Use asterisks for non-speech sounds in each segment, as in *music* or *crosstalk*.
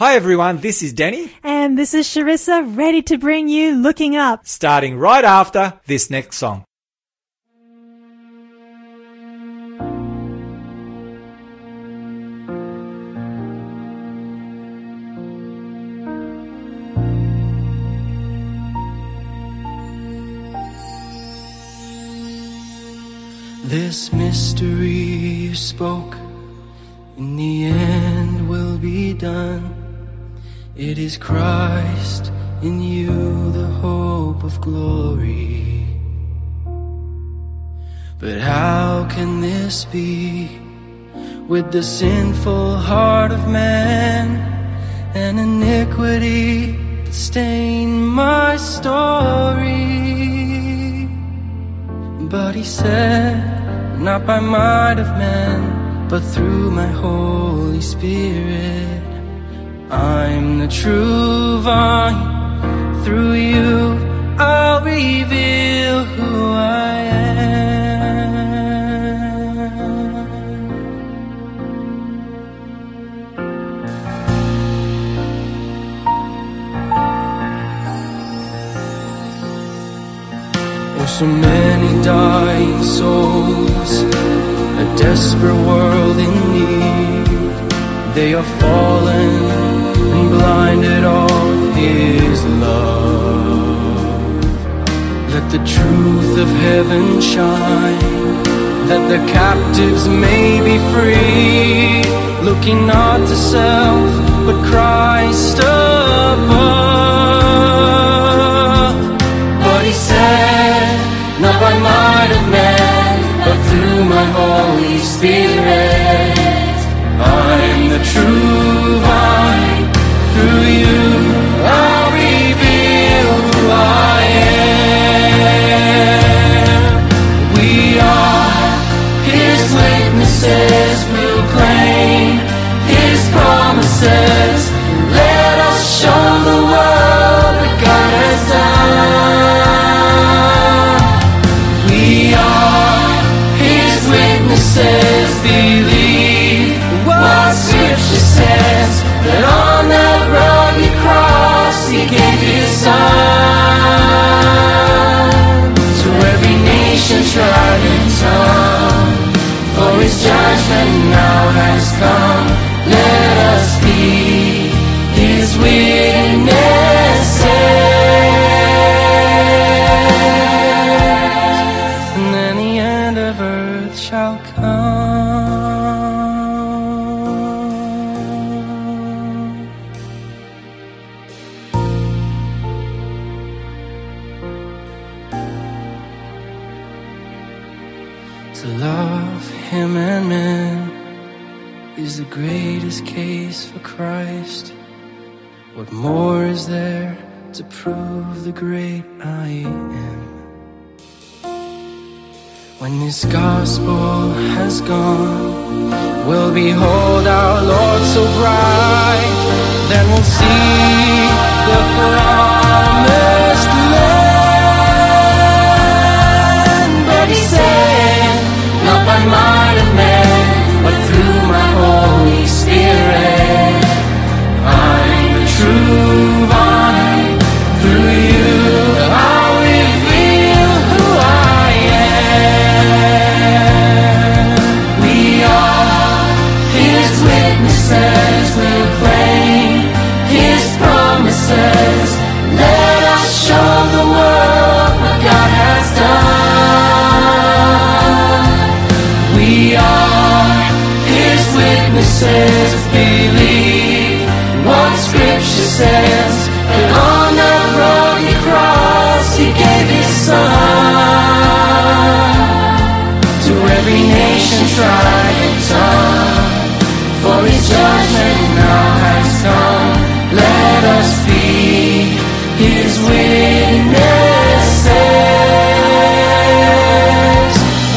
Hi everyone, this is Denny, And this is Sharissa, ready to bring you Looking Up. starting right after this next song. This mystery you spoke, in the end will be done. It is Christ in you, the hope of glory. But how can this be with the sinful heart of man and iniquity that stain my story? But he said, not by might of man, but through my Holy Spirit. I'm the true vine, through you I'll reveal who I am. Oh, so many dying souls, a desperate world in need. They are fallen blinded of His love. Let the truth of heaven shine, that the captives may be free. Looking not to self, but Christ above. But he said, not by might of man, but through my Holy Spirit. I'm the true To every nation, tribe and tongue, for his judgment now has come. Let us be his witnesses. Him and man is the greatest case for Christ. What more is there to prove the great I am? When this gospel has gone, we'll behold our Lord so bright. Then we'll see the promised land. But he said, not by might witnesses. Believe what Scripture says. That on that rugged cross He gave His Son to every nation, tribe, and tongue. For His judgment now has come. Let us be His witnesses.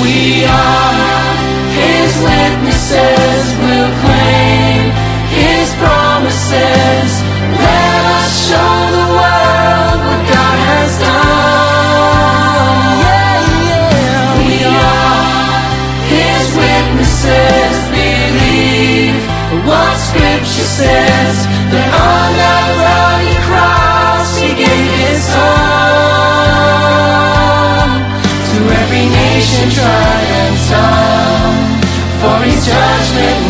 We are His witnesses. promises. But on that bloody cross, He gave His Son to every nation tried and tongue. For His judgment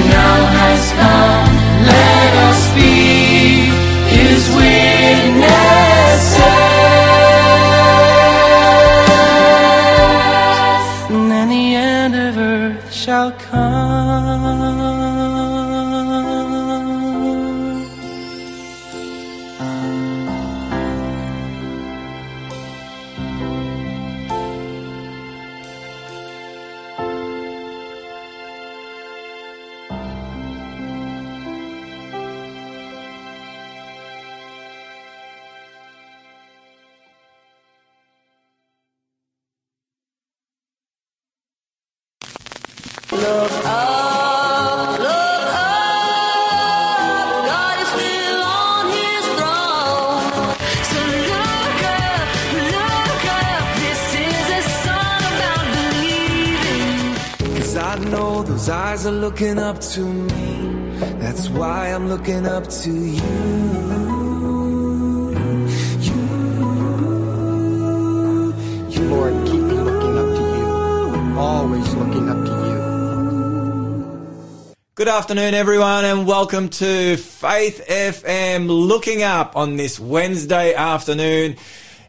Good afternoon, everyone, and welcome to Faith FM Looking Up on this Wednesday afternoon.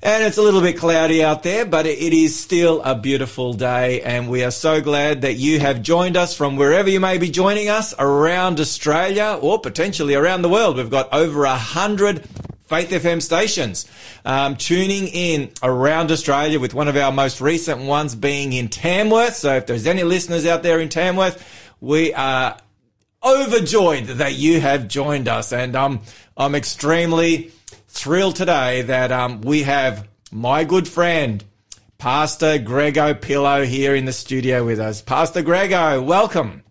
And it's a little bit cloudy out there, but it is still a beautiful day. And we are so glad that you have joined us from wherever you may be joining us around Australia or potentially around the world. We've got over a hundred Faith FM stations um, tuning in around Australia with one of our most recent ones being in Tamworth. So if there's any listeners out there in Tamworth, we are overjoyed that you have joined us, and um, I'm extremely thrilled today that um, we have my good friend Pastor Grego Pillow here in the studio with us. Pastor Grego, welcome.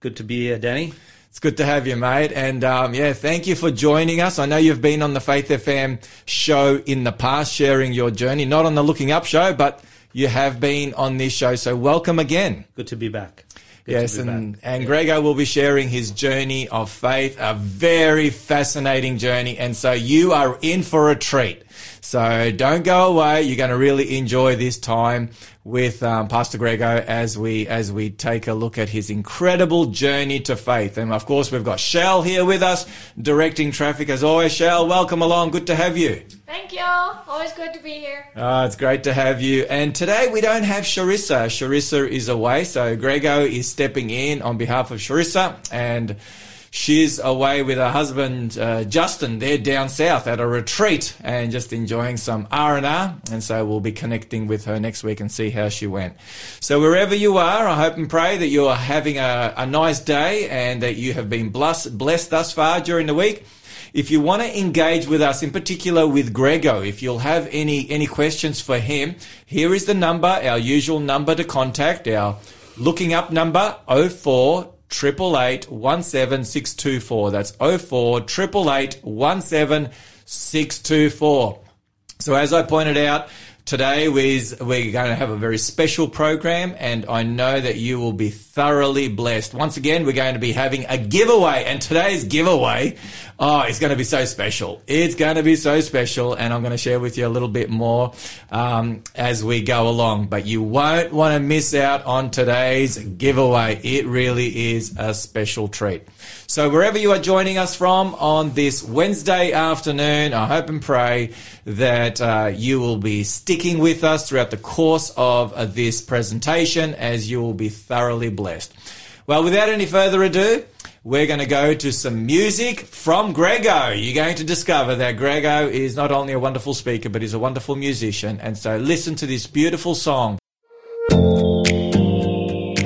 Good to be here, Danny. It's good to have you, mate. And um, yeah, thank you for joining us. I know you've been on the Faith FM show in the past, sharing your journey, not on the Looking Up show, but you have been on this show. So welcome again. Good to be back. Good yes, and, and Grego will be sharing his journey of faith, a very fascinating journey. And so you are in for a treat. So don't go away. You're going to really enjoy this time with um, Pastor Grego as we as we take a look at his incredible journey to faith. And of course, we've got Shell here with us, directing traffic as always. Shell, welcome along. Good to have you. Thank y'all. Always good to be here. Oh, it's great to have you. And today we don't have Sharissa. Sharissa is away, so Grego is stepping in on behalf of Sharissa, and she's away with her husband uh, Justin. They're down south at a retreat and just enjoying some R and R. And so we'll be connecting with her next week and see how she went. So wherever you are, I hope and pray that you are having a, a nice day and that you have been blessed, blessed thus far during the week. If you want to engage with us, in particular with Grego, if you'll have any, any questions for him, here is the number, our usual number to contact, our looking up number 04 888 17624. That's 04 888 17624. So as I pointed out, today we're, going to have a very special program and I know that you will be thoroughly blessed. Once again, we're going to be having a giveaway and today's giveaway, oh, it's going to be so special. It's going to be so special and I'm going to share with you a little bit more um, as we go along. But you won't want to miss out on today's giveaway. It really is a special treat. So wherever you are joining us from on this Wednesday afternoon, I hope and pray that uh, you will be sticking with us throughout the course of uh, this presentation as you will be thoroughly blessed. Well, without any further ado, we're going to go to some music from Grego. You're going to discover that Grego is not only a wonderful speaker, but he's a wonderful musician. And so listen to this beautiful song.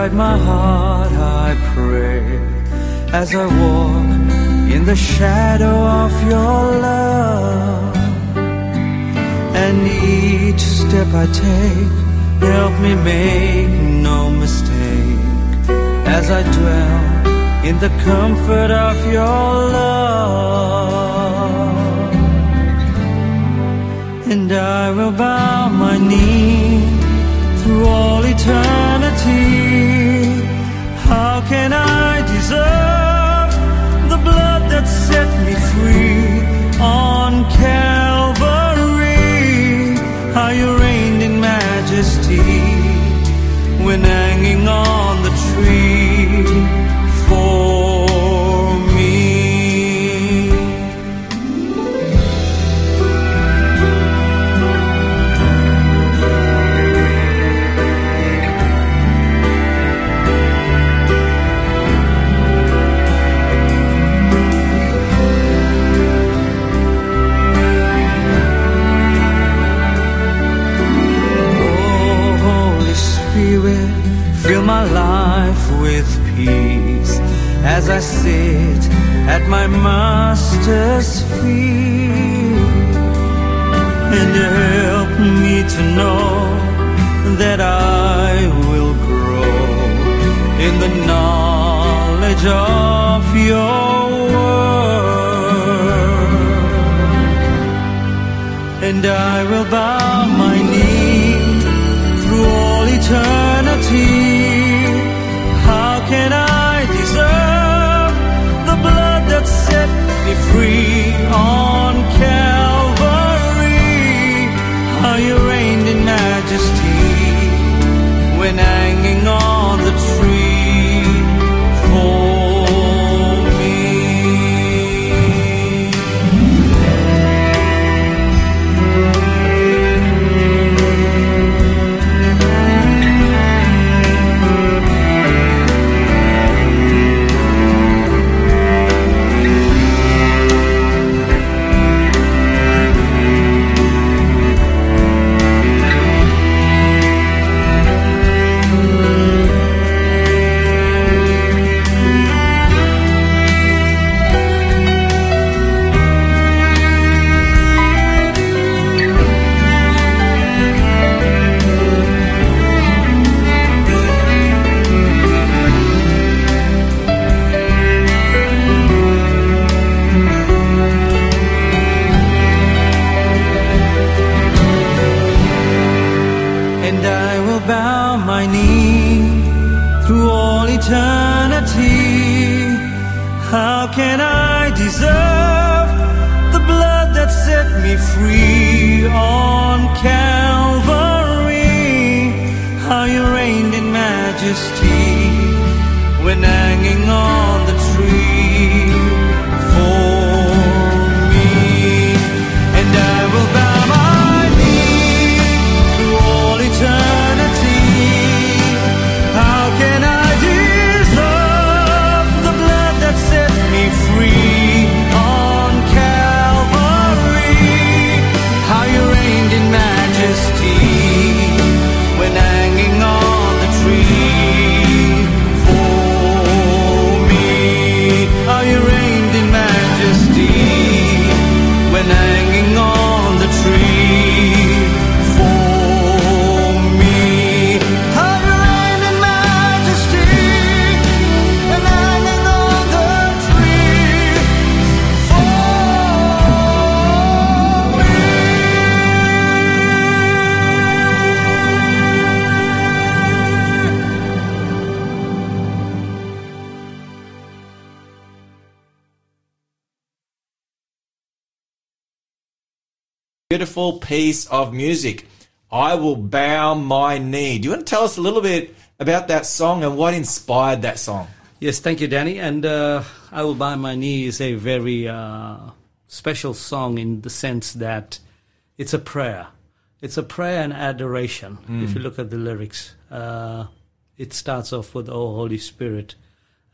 Guide my heart, I pray, as I walk in the shadow of your love. And each step I take, help me make no mistake, as I dwell in the comfort of your love and I will bow my knee through all eternity. How can I deserve the blood that set me free on Calvary? How you reigned in majesty when hanging on the tree. Life with peace as I sit at my master's feet. And help me to know that I will grow in the knowledge of your word. And I will bow my knee free on Calvary? How you reigned in majesty when hanging on piece of music. I will bow my knee. Do you want to tell us a little bit about that song and what inspired that song? Yes, thank you, Danny. And uh, I Will Bow My Knee is a very uh, special song in the sense that it's a prayer. It's a prayer and adoration. If you look at the lyrics, uh, it starts off with, Oh, Holy Spirit,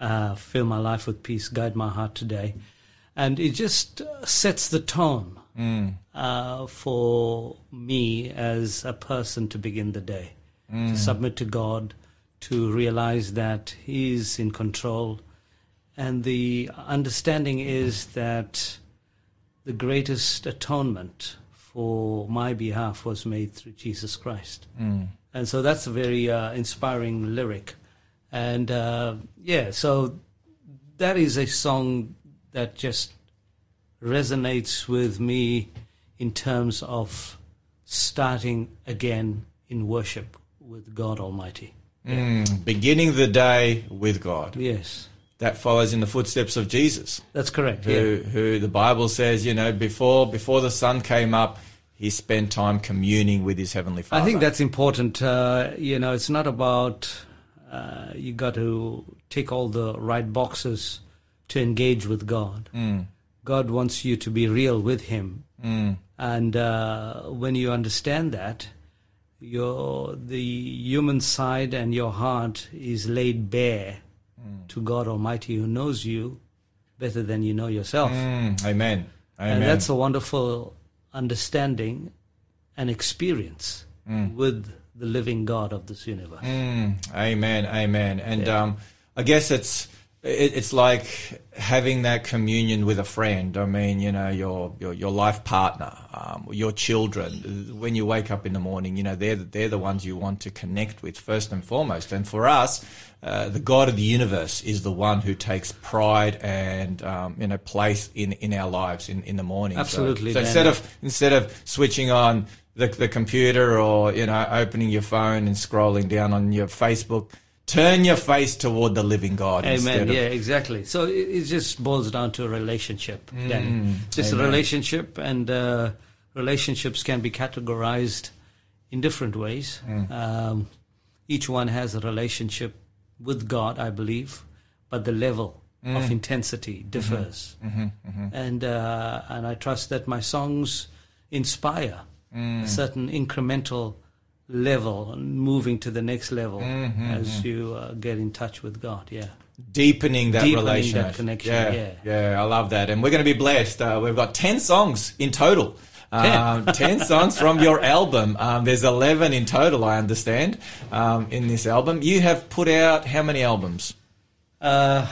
uh, fill my life with peace, guide my heart today. And it just sets the tone uh, for me as a person to begin the day, to submit to God, to realize that He's in control. And the understanding is that the greatest atonement for my behalf was made through Jesus Christ. And so that's a very uh, inspiring lyric. And uh, yeah, so that is a song that just resonates with me in terms of starting again in worship with God Almighty. Mm, beginning the day with God. Yes, That follows in the footsteps of Jesus, that's correct. who, Yeah. who the Bible says, you know, before before the sun came up, he spent time communing with his heavenly Father. I think that's important. Uh, you know, it's not about uh, you got to tick all the right boxes to engage with God. God wants you to be real with Him, and uh, when you understand that, your the human side and your heart is laid bare to God Almighty, who knows you better than you know yourself. Mm, amen. Amen. And that's a wonderful understanding and experience with the living God of this universe. Amen, amen. And um, I guess it's it, it's like having that communion with a friend. I mean, you know, your your, your life partner, um, your children. When you wake up in the morning, you know, they're the- they're the ones you want to connect with first and foremost. And for us, uh, the God of the universe is the one who takes pride and um, you know place in, in our lives in, in the morning. So- Absolutely, So, Dan. instead of instead of switching on the, the computer or you know opening your phone and scrolling down on your Facebook, turn your face toward the living God. Amen. of- Yeah, exactly. So it, it just boils down to a relationship, mm, Danny. Just amen. a relationship, and uh, relationships can be categorized in different ways. Mm. Um, each one has a relationship with God, I believe, but the level of mm. intensity mm-hmm. differs. Mm-hmm, mm-hmm. And uh, and I trust that my songs inspire a certain incremental level, and moving to the next level as you uh, get in touch with God. Yeah. deepening that Deepening relationship, that connection, Yeah, yeah. I love that, and we're going to be blessed. Uh, we've got ten songs in total. Um, *laughs* 10 songs from your album. Um, there's 11 in total, I understand, um, in this album. You have put out how many albums? Uh,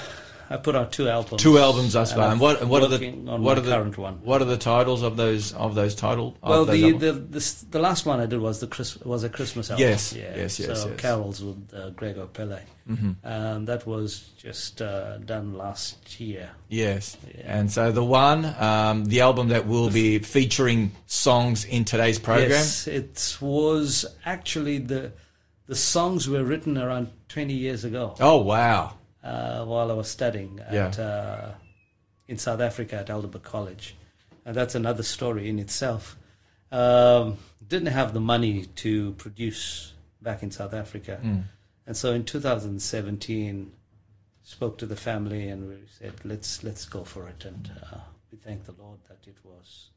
I put out two albums. Two albums thus far. I'm And what, and what are the what are the current one? What are the titles of those of those title? Well, those the, the the the last one I did was the Chris, was a Christmas album. Yes, yeah. yes, yes, So yes. carols with uh, Gregor Pele. Mm-hmm. Um, that was just uh, done last year. Yes. And so the one, um, the album that will be featuring songs in today's program. Yes, it was actually the the songs were written around 20 years ago Oh wow. Uh, while I was studying at Yeah. uh, in South Africa at Helderberg College, and that's another story in itself. Um, didn't have the money to produce back in South Africa, and so in 2017, spoke to the family and we said, "Let's let's go for it." And uh, we thank the Lord that it was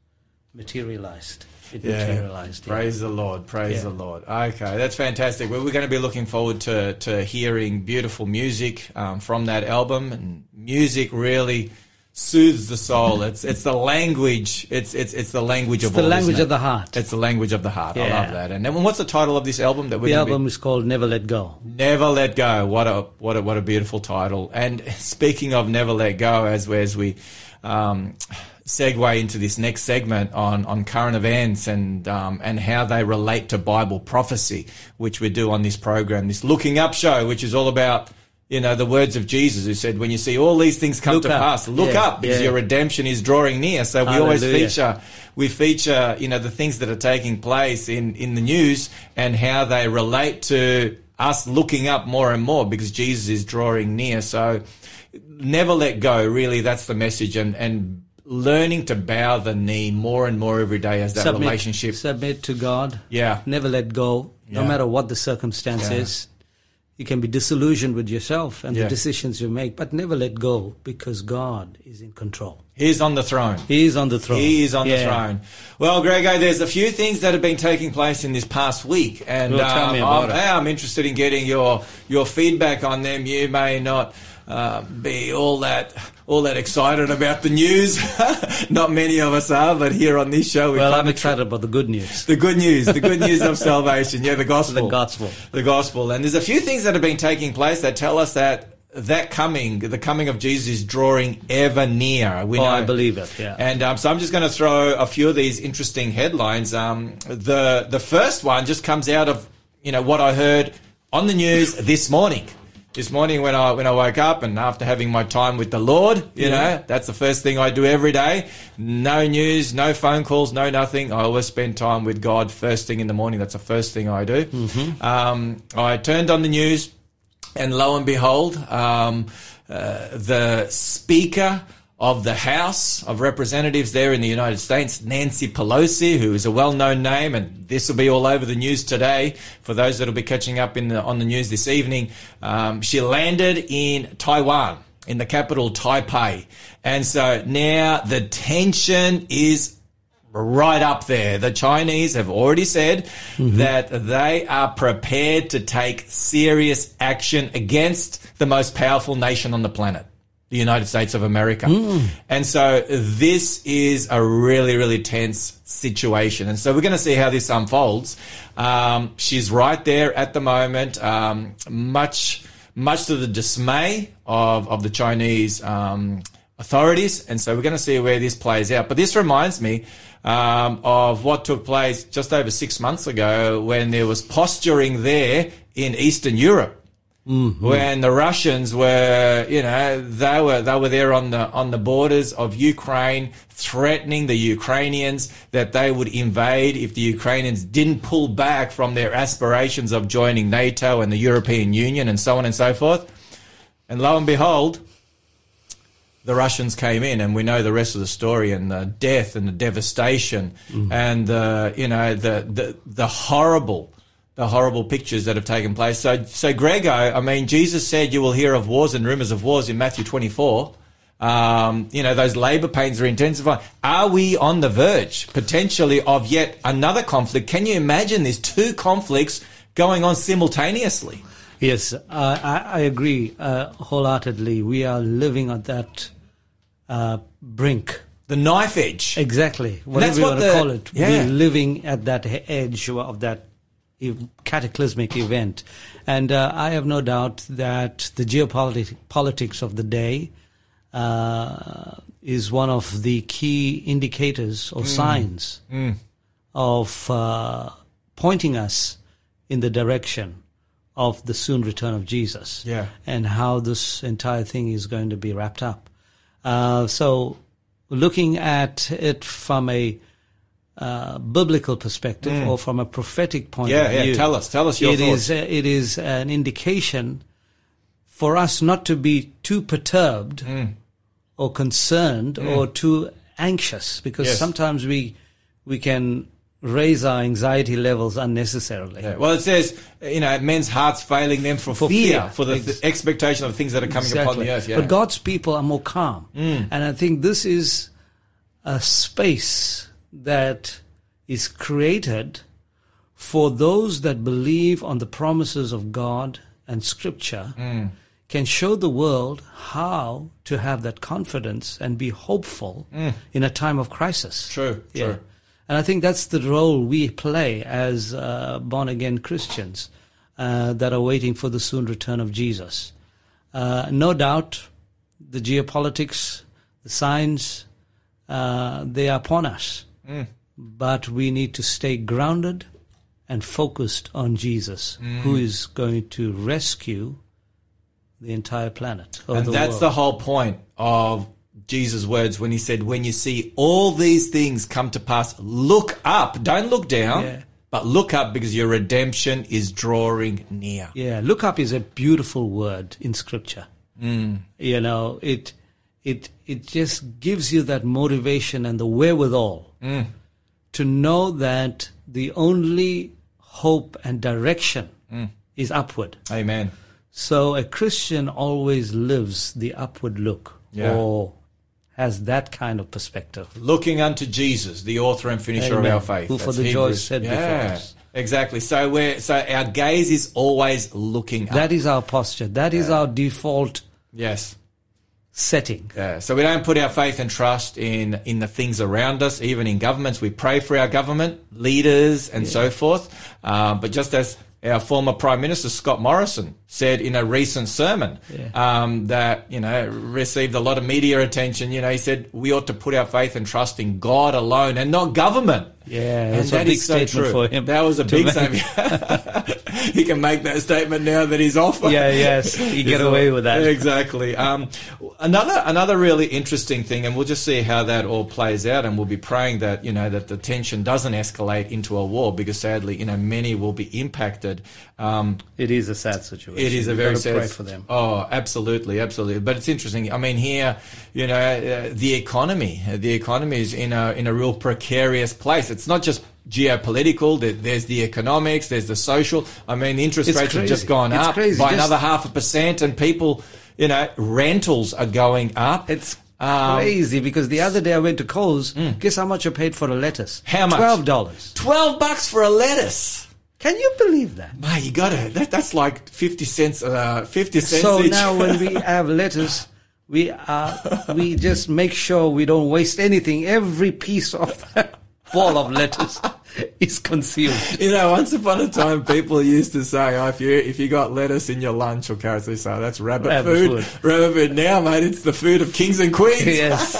materialized. It materialized. yeah. Praise the Lord. Praise Yeah. the Lord. Okay, that's fantastic. Well, we're going to be looking forward to, to hearing beautiful music um, from that album. And music really soothes the soul. *laughs* It's it's the language. It's it's it's the language It's of the all, language of the heart. It's the language of the heart. I love that. And then what's the title of this album that we're The gonna be- album is called Never Let Go. Never Let Go. What a what a what a beautiful title. And *laughs* speaking of Never Let Go, as we as we um, segue into this next segment on on current events and um, and how they relate to Bible prophecy, which we do on this program, this Looking Up show, which is all about. You know, the words of Jesus who said, when you see all these things come Look to up. pass, look Yeah, up because yeah. your redemption is drawing near. So we always feature, we feature, you know, the things that are taking place in, in the news and how they relate to us looking up more and more because Jesus is drawing near. So never let go. Really, that's the message and, and learning to bow the knee more and more every day as that submit, relationship. Submit to God. Yeah. Never let go, no matter what the circumstance Yeah. is. You can be disillusioned with yourself and Yeah. the decisions you make, but never let go because God is in control. He's on the throne. He is on the throne. He is on the throne. Well, Grego, there's a few things that have been taking place in this past week, and Well, tell um, me about I'm. I'm interested in getting your your feedback on them. You may not uh, be all that all that excited about the news. *laughs* not many of us are, but here on this show, we Well, I'm excited about the good news. the good news, the good news of salvation. Yeah, the *laughs* gospel. The gospel. The gospel. And there's a few things that have been taking place that tell us that that coming, the coming of Jesus is drawing ever near. We Oh, know. I believe it, yeah. And um, so I'm just going to throw a few of these interesting headlines. Um, the the first one just comes out of you know what I heard on the news this morning. This morning when I when I woke up and after having my time with the Lord, you Yeah. know, that's the first thing I do every day. No news, no phone calls, no nothing. I always spend time with God first thing in the morning. That's the first thing I do. Um, I turned on the news, and lo and behold, um, uh, the Speaker of the House of Representatives there in the United States, Nancy Pelosi, who is a well-known name, and this will be all over the news today for those that will be catching up in the, on the news this evening. Um, she landed in Taiwan, in the capital Taipei, and so now the tension is right up there. The Chinese have already said that they are prepared to take serious action against the most powerful nation on the planet. The United States of America. And so this is a really, really tense situation. And so we're going to see how this unfolds. Um, she's right there at the moment, um, much, much to the dismay of, of the Chinese, um, authorities. And so we're going to see where this plays out. But this reminds me, um, of what took place just over six months ago when there was posturing there in Eastern Europe Mm-hmm. when the Russians were, you know, they were they were there on the on the borders of Ukraine, threatening the Ukrainians that they would invade if the Ukrainians didn't pull back from their aspirations of joining NATO and the European Union and so on and so forth. And lo and behold, the Russians came in, and we know the rest of the story, and the death and the devastation, mm-hmm. and the you know the the the horrible the horrible pictures that have taken place. So, so Grego, I mean, Jesus said you will hear of wars and rumors of wars in Matthew 24. Um, you know, those labor pains are intensifying. Are we on the verge, potentially, of yet another conflict? Can you imagine these two conflicts going on simultaneously? Yes, uh, I, I agree uh, wholeheartedly. We are living at that uh, brink. The knife edge. Exactly. Whatever that's you what want to call it. yeah. We're living at that edge of that cataclysmic event. And uh, I have no doubt that the geopolitics of the day uh, is one of the key indicators Mm. or signs of uh, pointing us in the direction of the soon return of Jesus Yeah. and how this entire thing is going to be wrapped up. Uh, so, looking at it from a uh, biblical perspective or from a prophetic point Mm. Yeah, of view. yeah, tell us- tell us your it is, thoughts. uh, it is an indication for us not to be too perturbed Mm. or concerned or too anxious because Yes. sometimes we we can raise our anxiety levels unnecessarily. Yeah. Well, it says, you know, men's hearts failing them for, For fear, fear. for the, the Ex- expectation of things that are coming upon the earth. Yeah. But God's people are more calm. And I think this is a space that is created for those that believe on the promises of God and Scripture can show the world how to have that confidence and be hopeful in a time of crisis. True, true. And I think that's the role we play as uh, born again Christians uh, that are waiting for the soon return of Jesus. Uh, no doubt, the geopolitics, the signs, uh, they are upon us. But we need to stay grounded and focused on Jesus, who is going to rescue the entire planet. And the that's world. the whole point of Jesus' words when he said, When you see all these things come to pass, look up. Don't look down, Yeah. but look up because your redemption is drawing near. Yeah, look up is a beautiful word in scripture. Mm. You know, it it it just gives you that motivation and the wherewithal mm. to know that the only hope and direction mm. is upward. Amen. So a Christian always lives the upward look Yeah. or has that kind of perspective. Looking unto Jesus, the author and finisher Amen. of our faith. Who for That's the joy Hebrews. set before yeah, us. Exactly. So we're so our gaze is always looking up. That is our posture. That is our default yes. Setting. Yeah, so we don't put our faith and trust in in the things around us, even in governments. We pray for our government leaders and so forth. Uh, but just as our former Prime Minister Scott Morrison said in a recent sermon um, that you know received a lot of media attention, you know, he said we ought to put our faith and trust in God alone and not government. Yeah, and that's a that big is so statement true. for him That was a big make. statement. *laughs* he can make that statement now that he's off. Yeah, yes, *laughs* you get away with that. Exactly. Um, another another really interesting thing, and we'll just see how that all plays out, and we'll be praying that you know that the tension doesn't escalate into a war, because sadly, you know, many will be impacted. Um, It is a sad situation. it is a We've very sad. pray for them. Oh, absolutely, absolutely. But it's interesting. I mean, here, you know, uh, the economy, the economy is in a in a real precarious place. It's not just geopolitical. There- There's the economics. There's the social. I mean, the interest It's rates have just gone It's up crazy. by Just- another half a percent, and people, you know, rentals are going up. It's Um, crazy because the other day I went to Coles. Guess how much I paid for a lettuce? How much? Twelve dollars. twelve bucks for a lettuce. Can you believe that? Mate, you got to. That, that's like fifty cents. Uh, fifty cents So each. now when we *laughs* have lettuce, We are, we just make sure we don't waste anything. Every piece of that *laughs* ball of lettuce *laughs* is consumed. You know, once upon a time, people used to say, "Oh, if you if you got lettuce in your lunch or carrots, they say that's rabbit, Rabbit food. food. Rabbit food. Now, mate, it's the food of kings and queens. Yes.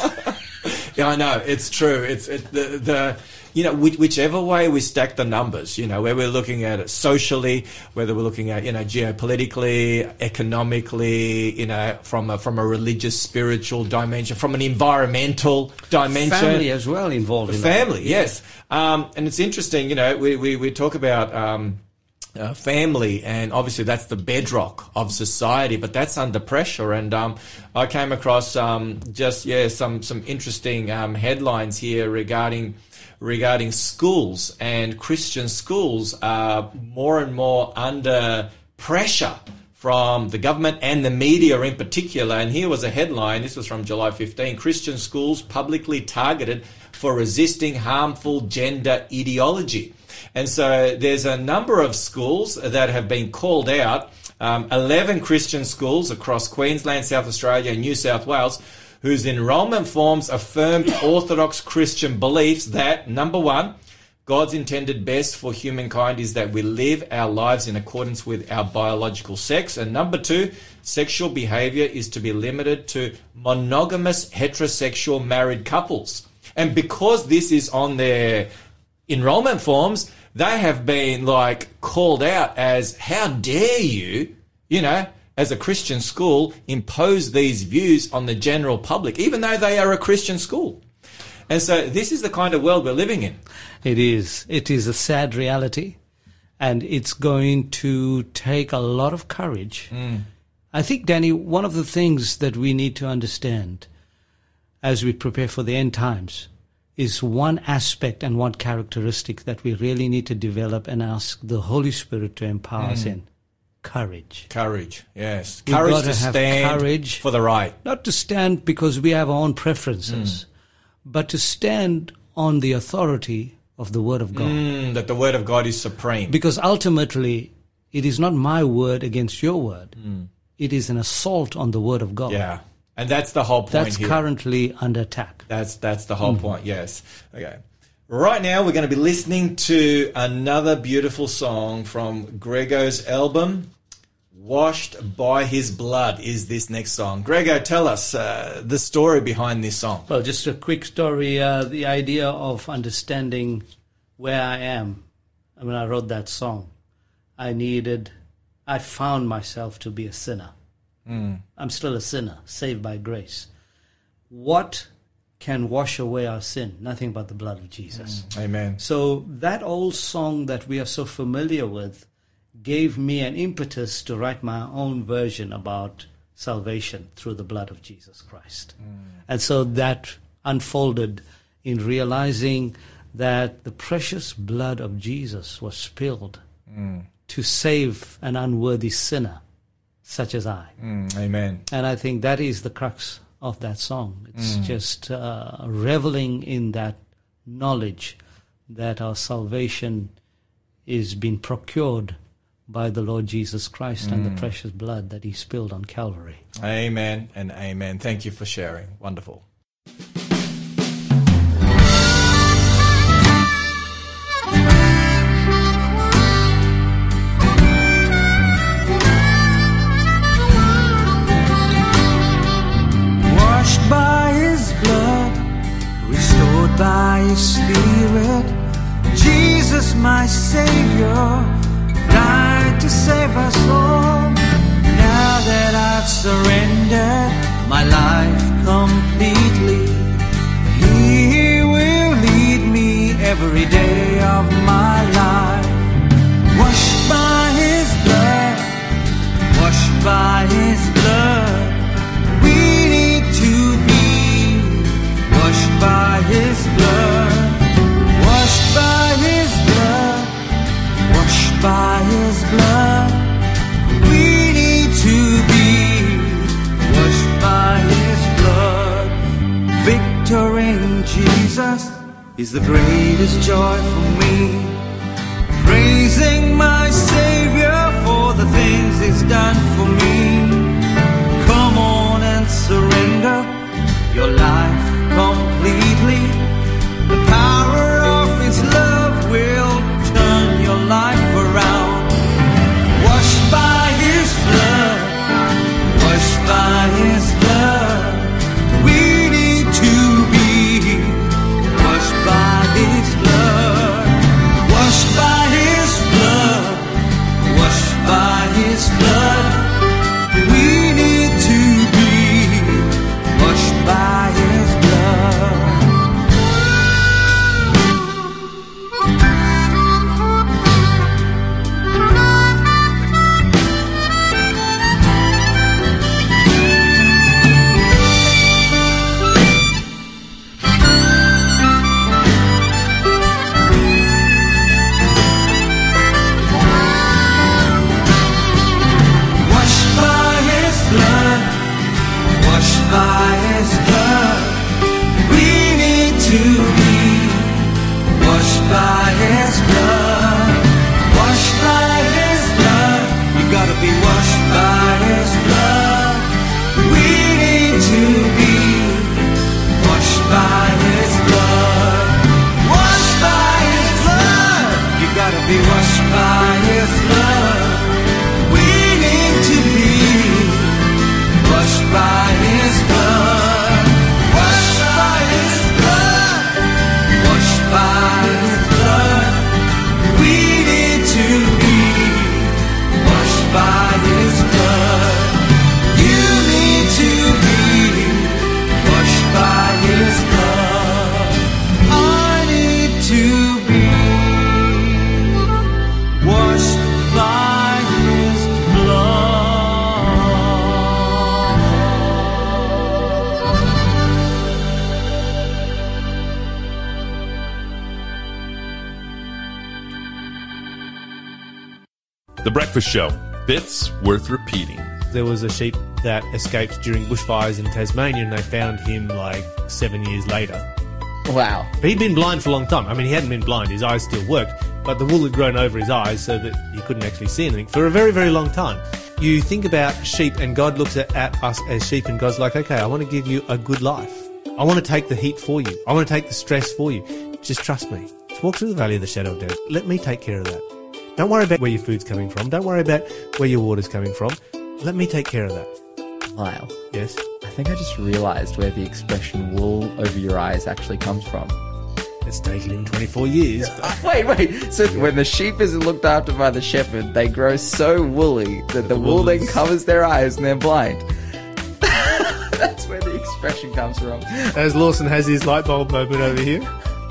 Yeah, I know. It's true. It's it, the the you know which, whichever way we stack the numbers. You know, where we're looking at it socially, whether we're looking at you know geopolitically, economically, you know, from a from a religious, spiritual dimension, from an environmental dimension, Family as well involved in that. family, yes. Um, and it's interesting, you know, we, we, we talk about um, uh, family, and obviously that's the bedrock of society, but that's under pressure. And um, I came across um, just, yeah, some, some interesting um, headlines here regarding regarding schools and Christian schools are more and more under pressure from the government and the media in particular. And here was a headline. This was from July 15. Christian schools publicly targeted for resisting harmful gender ideology. And so there's a number of schools that have been called out. Um, 11 Christian schools across Queensland, South Australia, and New South Wales whose enrolment forms affirmed Orthodox Christian beliefs that, number one, God's intended best for humankind is that we live our lives in accordance with our biological sex. And number two, sexual behavior is to be limited to monogamous heterosexual married couples. And because this is on their enrollment forms, they have been like called out as how dare you, you know, as a Christian school impose these views on the general public, even though they are a Christian school. And so this is the kind of world we're living in. It is. It is a sad reality, and it's going to take a lot of courage. Mm. I think, Danny, one of the things that we need to understand as we prepare for the end times is one aspect and one characteristic that we really need to develop and ask the Holy Spirit to empower us mm. in courage. Courage, yes. We've Courage to stand courage. for the right. Not to stand because we have our own preferences, hmm. but to stand on the authority of the Word of God. Mm, that the word of God is supreme. Because ultimately, it is not my word against your word. Hmm. It is an assault on the word of God. yeah. And that's the whole point That's here. currently under attack. That's that's the whole hmm. point. Yes. Okay. Right now we're going to be listening to another beautiful song from Grego's album. Washed by His Blood is this next song. Grego, tell us uh, the story behind this song. Well, just a quick story. Uh, the idea of understanding where I am. When I wrote that song, I needed, I found myself to be a sinner. I'm still a sinner, saved by grace. What can wash away our sin? Nothing but the blood of Jesus. Mm. Amen. So that old song that we are so familiar with gave me an impetus to write my own version about salvation through the blood of Jesus Christ. Mm. And so that unfolded in realizing that the precious blood of Jesus was spilled mm. to save an unworthy sinner such as I. Mm, amen. And I think that is the crux of that song. It's just uh, reveling in that knowledge that our salvation is being procured by the Lord Jesus Christ and the precious blood that He spilled on Calvary. Amen and amen. Thank you for sharing. Wonderful. By his spirit. Jesus, my Savior, died to save us all. Now that I've surrendered my life completely, he will lead me every day of my life. Washed by his blood, washed by his blood. His blood, washed by His blood, washed by His blood. We need to be washed by His blood. Victor in Jesus is the greatest joy for me. Praising my Savior for the things He's done for me. Come on and surrender your Breakfast completely. Show. Bits worth repeating. There was a sheep that escaped during bushfires in Tasmania, and they found him like seven years later. Wow. But he'd been blind for a long time. I mean, he hadn't been blind; his eyes still worked, but the wool had grown over his eyes so that he couldn't actually see anything for a very, very long time. You think about sheep, and God looks at, at us as sheep, and God's like, "Okay, I want to give you a good life. I want to take the heat for you. I want to take the stress for you. Just trust me. Just walk through the valley of the shadow of death. Let me take care of that. Don't worry about where your food's coming from. Don't worry about where your water's coming from. Let me take care of that." Lyle, Yes. I think I just realised where the expression wool over your eyes actually comes from. It's taken him 24 years. but- *laughs* Wait, wait. So when the sheep isn't looked after by the shepherd, they grow so woolly that the wool then covers their eyes and they're blind. *laughs* That's where the expression comes from. As Lawson has his light bulb moment over here.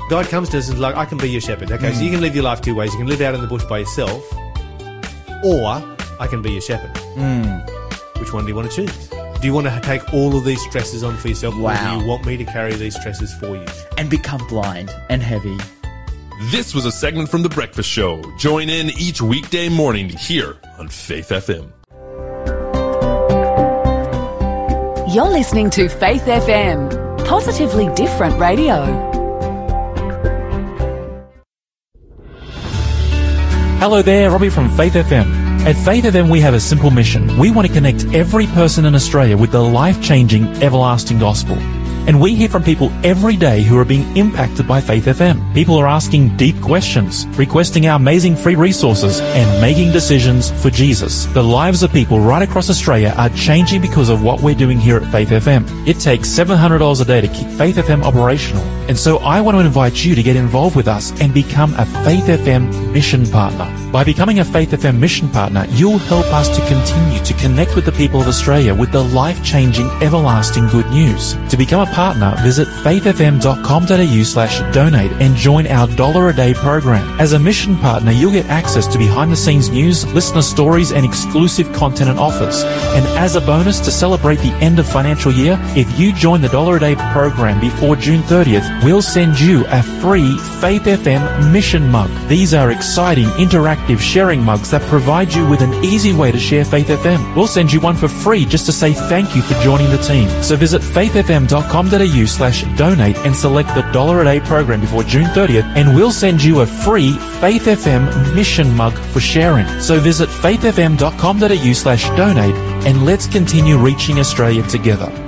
God comes to us and is like, I can be your shepherd. Okay, so you can live your life two ways. You can live out in the bush by yourself, or I can be your shepherd. Hmm. Which one do you want to choose? Do you want to take all of these stresses on for yourself, or Wow. do you want me to carry these stresses for you? And become blind and heavy. This was a segment from The Breakfast Show. Join in each weekday morning here on Faith FM. You're listening to Faith FM, positively different radio. Hello there, Robbie from Faith FM. At Faith FM, we have a simple mission. We want to connect every person in Australia with the life changing, everlasting gospel. And we hear from people every day who are being impacted by Faith FM. People are asking deep questions, requesting our amazing free resources, and making decisions for Jesus. The lives of people right across Australia are changing because of what we're doing here at Faith FM. It takes $700 a day to keep Faith FM operational. And so I want to invite you to get involved with us and become a Faith FM mission partner. By becoming a Faith FM mission partner, you'll help us to continue to connect with the people of Australia with the life-changing, everlasting good news. To become a partner, visit faithfm.com.au slash donate and join our dollar a day program. As a mission partner, you'll get access to behind the scenes news, listener stories, and exclusive content and offers. And as a bonus to celebrate the end of financial year, if you join the dollar a day program before June 30th, we'll send you a free Faith FM mission mug. These are exciting, interactive sharing mugs that provide you with an easy way to share Faith FM. We'll send you one for free just to say thank you for joining the team. So visit faithfm.com.au slash donate and select the dollar a day program before June 30th and we'll send you a free Faith FM mission mug for sharing. So visit faithfm.com.au slash donate and let's continue reaching Australia together.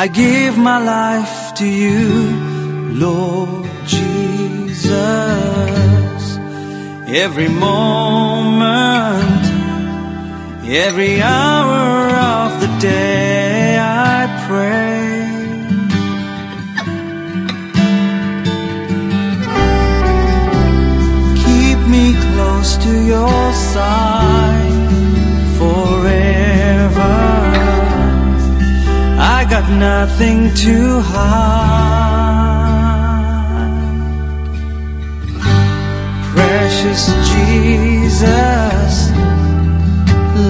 I give my life to you, Lord Jesus. Every moment, every hour of the day, I pray. keep me close to your side nothing to hide. Precious Jesus,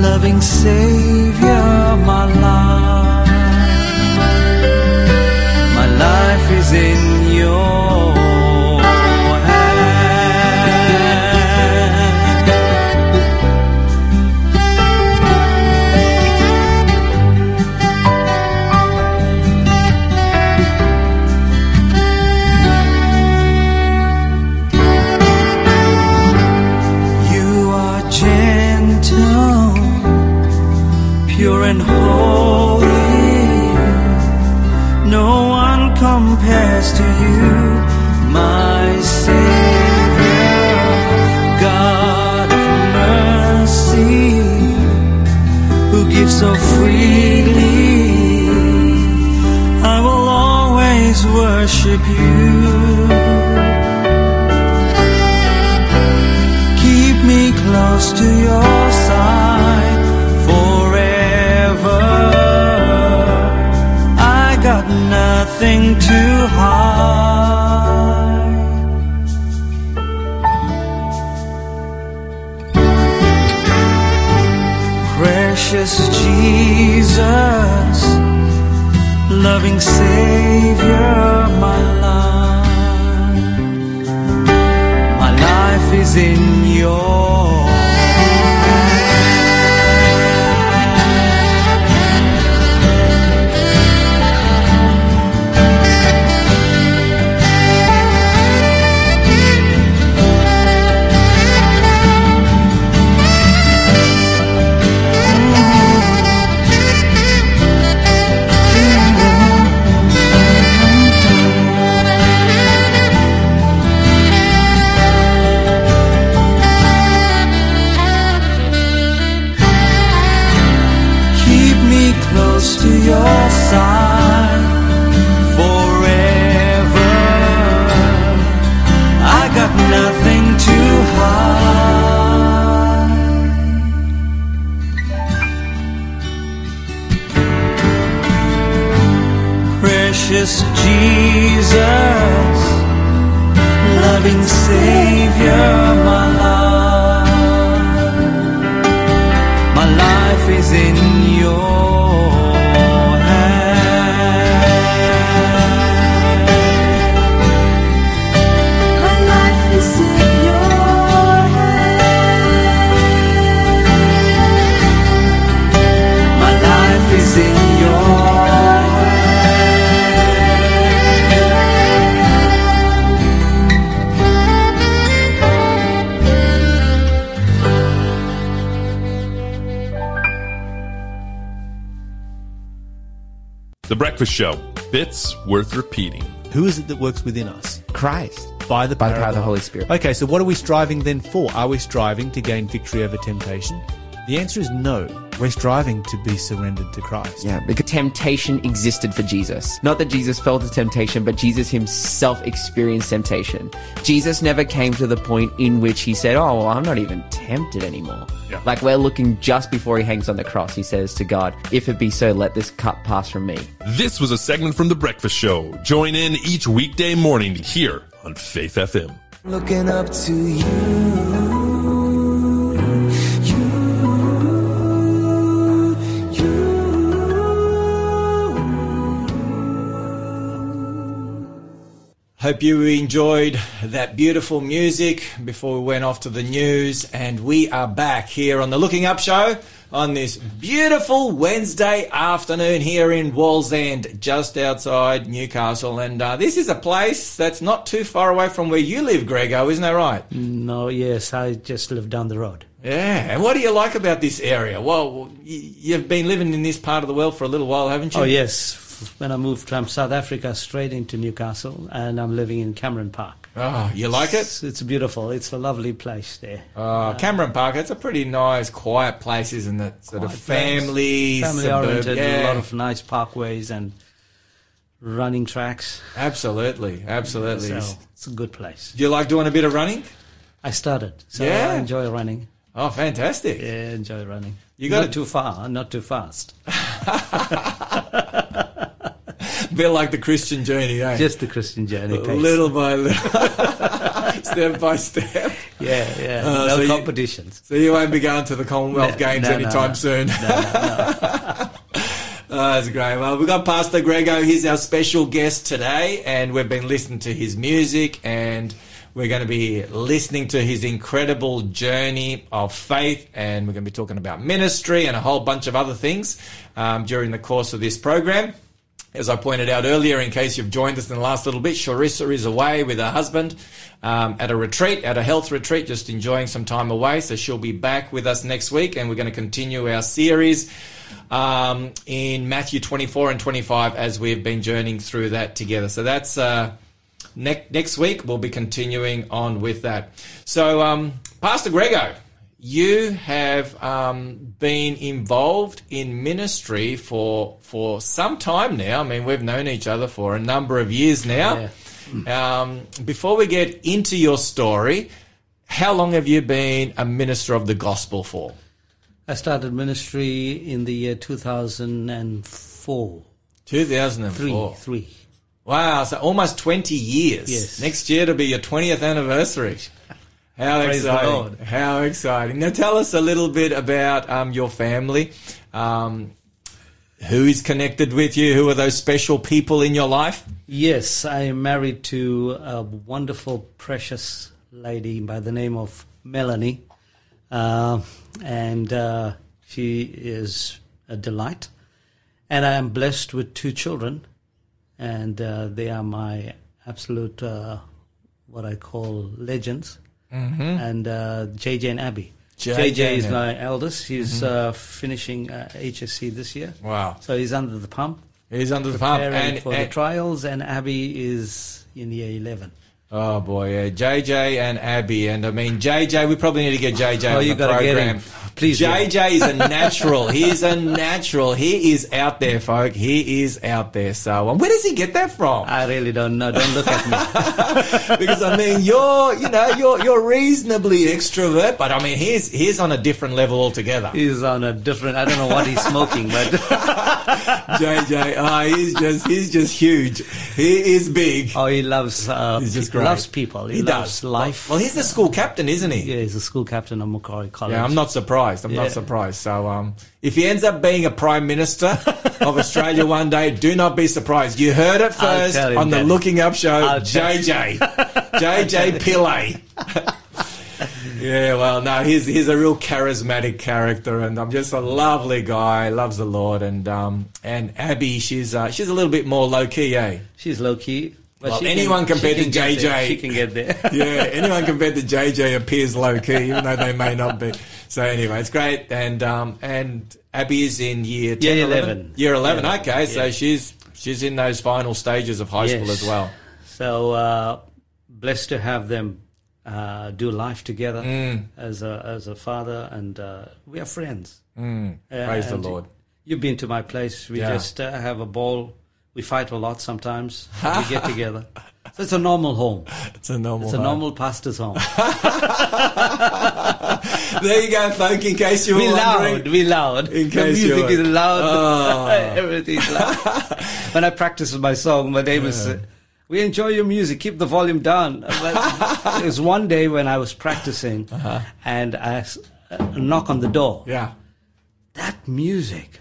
loving Savior, my life. Works within us? Christ. By the By the power of the Holy Spirit. Okay, so what are we striving then for? Are we striving to gain victory over temptation? The answer is no. We're striving to be surrendered to Christ. Yeah, because temptation existed for Jesus. Not that Jesus fell to temptation, but Jesus himself experienced temptation. Jesus never came to the point in which he said, Oh, well, I'm not even tempted anymore. Yeah. Like we're looking just before he hangs on the cross, he says to God, If it be so, let this cup pass from me. This was a segment from The Breakfast Show. Join in each weekday morning here on Faith FM. Looking up to you. Hope you enjoyed that beautiful music before we went off to the news. And we are back here on the Looking Up Show on this beautiful Wednesday afternoon here in Wallsend, just outside Newcastle. And uh, this is a place that's not too far away from where you live, Grego, isn't that right? No, yes, I just live down the road. Yeah. And what do you like about this area? Well, you've been living in this part of the world for a little while, haven't you? Oh, yes. When I moved from South Africa straight into Newcastle, and I'm living in Cameron Park. Oh, you like it? It's, it's beautiful. It's a lovely place there. Oh, Cameron Park, it's a pretty nice, quiet place, isn't it? Sort of family, family oriented, yeah. a lot of nice parkways and running tracks. Absolutely, absolutely. So it's a good place. Do you like doing a bit of running? I started, so Yeah. I enjoy running. Oh, fantastic! Yeah, enjoy running. You got not too far, not too fast. *laughs* *laughs* Bit like the Christian journey, eh? Just the Christian journey. little by little, *laughs* step by step. Yeah, yeah. Uh, no so you- competitions. So you won't be going to the Commonwealth No, Games no, anytime no. soon. No, no, *laughs* Oh, that's great. Well, we've got Pastor Grego. He's our special guest today, and we've been listening to his music, and we're going to be listening to his incredible journey of faith, and we're going to be talking about ministry and a whole bunch of other things um, during the course of this program. As I pointed out earlier, in case you've joined us in the last little bit, Charissa is away with her husband um, at a retreat, at a health retreat, just enjoying some time away. So she'll be back with us next week, and we're going to continue our series um, in Matthew 24 and 25 as we've been journeying through that together. So that's uh, ne- next week. We'll be continuing on with that. So, um, Pastor Grego, you have um, been involved in ministry for for some time now. I mean, we've known each other for a number of years now. Um, before we get into your story, how long have you been a minister of the gospel for? I started ministry in the year 2004. 2004. Three, three. Wow, so almost 20 years. Yes. Next year to be your 20th anniversary. How Praise exciting. How exciting. Now tell us a little bit about um, your family. Um, who is connected with you? Who are those special people in your life? Yes, I am married to a wonderful, precious lady by the name of Melanie. Uh, and uh, she is a delight. And I am blessed with two children, and uh, they are my absolute, uh, what I call legends. Mhm. And uh, JJ and Abby. JJ JJ is my eldest. He's Mhm. uh, finishing uh, HSC this year. Wow. So he's under the pump. He's under the pump. And- for and- the trials, and Abby is in year 11. Oh boy, yeah. JJ and Abby, and I mean JJ. We probably need to get JJ Oh, on you the program. him. Please. JJ is a natural. he is a natural. He is out there, folk. He is out there. So, um, where does he get that from? I really don't know. Don't look at me. *laughs* *laughs* because I mean, you're you know you're you're reasonably extrovert, but I mean he's he's on a different level altogether. He's on a different. I don't know what he's smoking, but *laughs* JJ, oh, he's just he's just huge. He is big. Oh, he loves. Uh, He's just great. loves people. He, He loves does. life. Well, he's the school captain, isn't he? Yeah, he's a school captain of Macquarie College. Yeah, I'm not surprised. I'm Yeah. not surprised. So, um, if he ends up being a prime minister of *laughs* Australia one day, do not be surprised. You heard it first on the. Looking Up show. I'll JJ, JJ *laughs* Pillay. *laughs* yeah, well, no, he's he's a real charismatic character, and I'm just a lovely guy. Loves the Lord, and um, and Abby, she's uh, she's a little bit more low key, eh? She's low key. But Well, anyone can, compared to get there. JJ. she can get there. *laughs* yeah, anyone compared to JJ appears low key, even though they may not be. So anyway, it's great, and um, and Abby is in year 10, Year 11? 11. Year eleven. Yeah. Okay, so she's she's in those final stages of high school as well. So uh, blessed to have them uh, do life together Mm. as a as a father, and uh, we are friends. Mm. Uh, Praise the Lord. You've been to my place. We Yeah. just uh, have a ball. We fight a lot sometimes. *laughs* we get together. So it's a normal home. It's a normal. It's a home. normal pastor's home. *laughs* There you go, folk. In case you were we wondering, loud. We loud. In the case you music is loud. Oh. *laughs* Everything's loud. when I practice my song, my neighbors say, "We enjoy your music. Keep the volume down." But it was one day when I was practicing, uh-huh. and I a uh, knock on the door. Yeah. That music.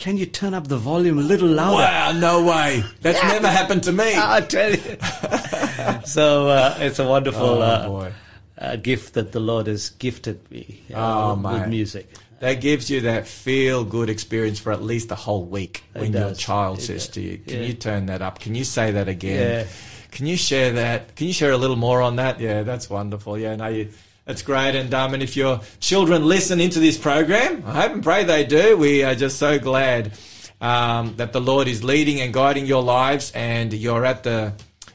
Can you turn up the volume a little louder? Wow, no way. That's never happened to me. *laughs* I tell you. *laughs* so uh, it's a wonderful Oh, uh, boy. uh, gift that the Lord has gifted me uh, Oh, with mate. music. That gives you that feel good experience for at least a whole week It when your child It says does. to you, Can Yeah. you turn that up? Can you say that again? Yeah. Can you share that? Can you share a little more on that? Yeah, that's wonderful. Yeah, no, you, that's great. And um, and if your children listen into this program, I hope and pray they do. We are just so glad um, that the Lord is leading and guiding your lives, and you're at the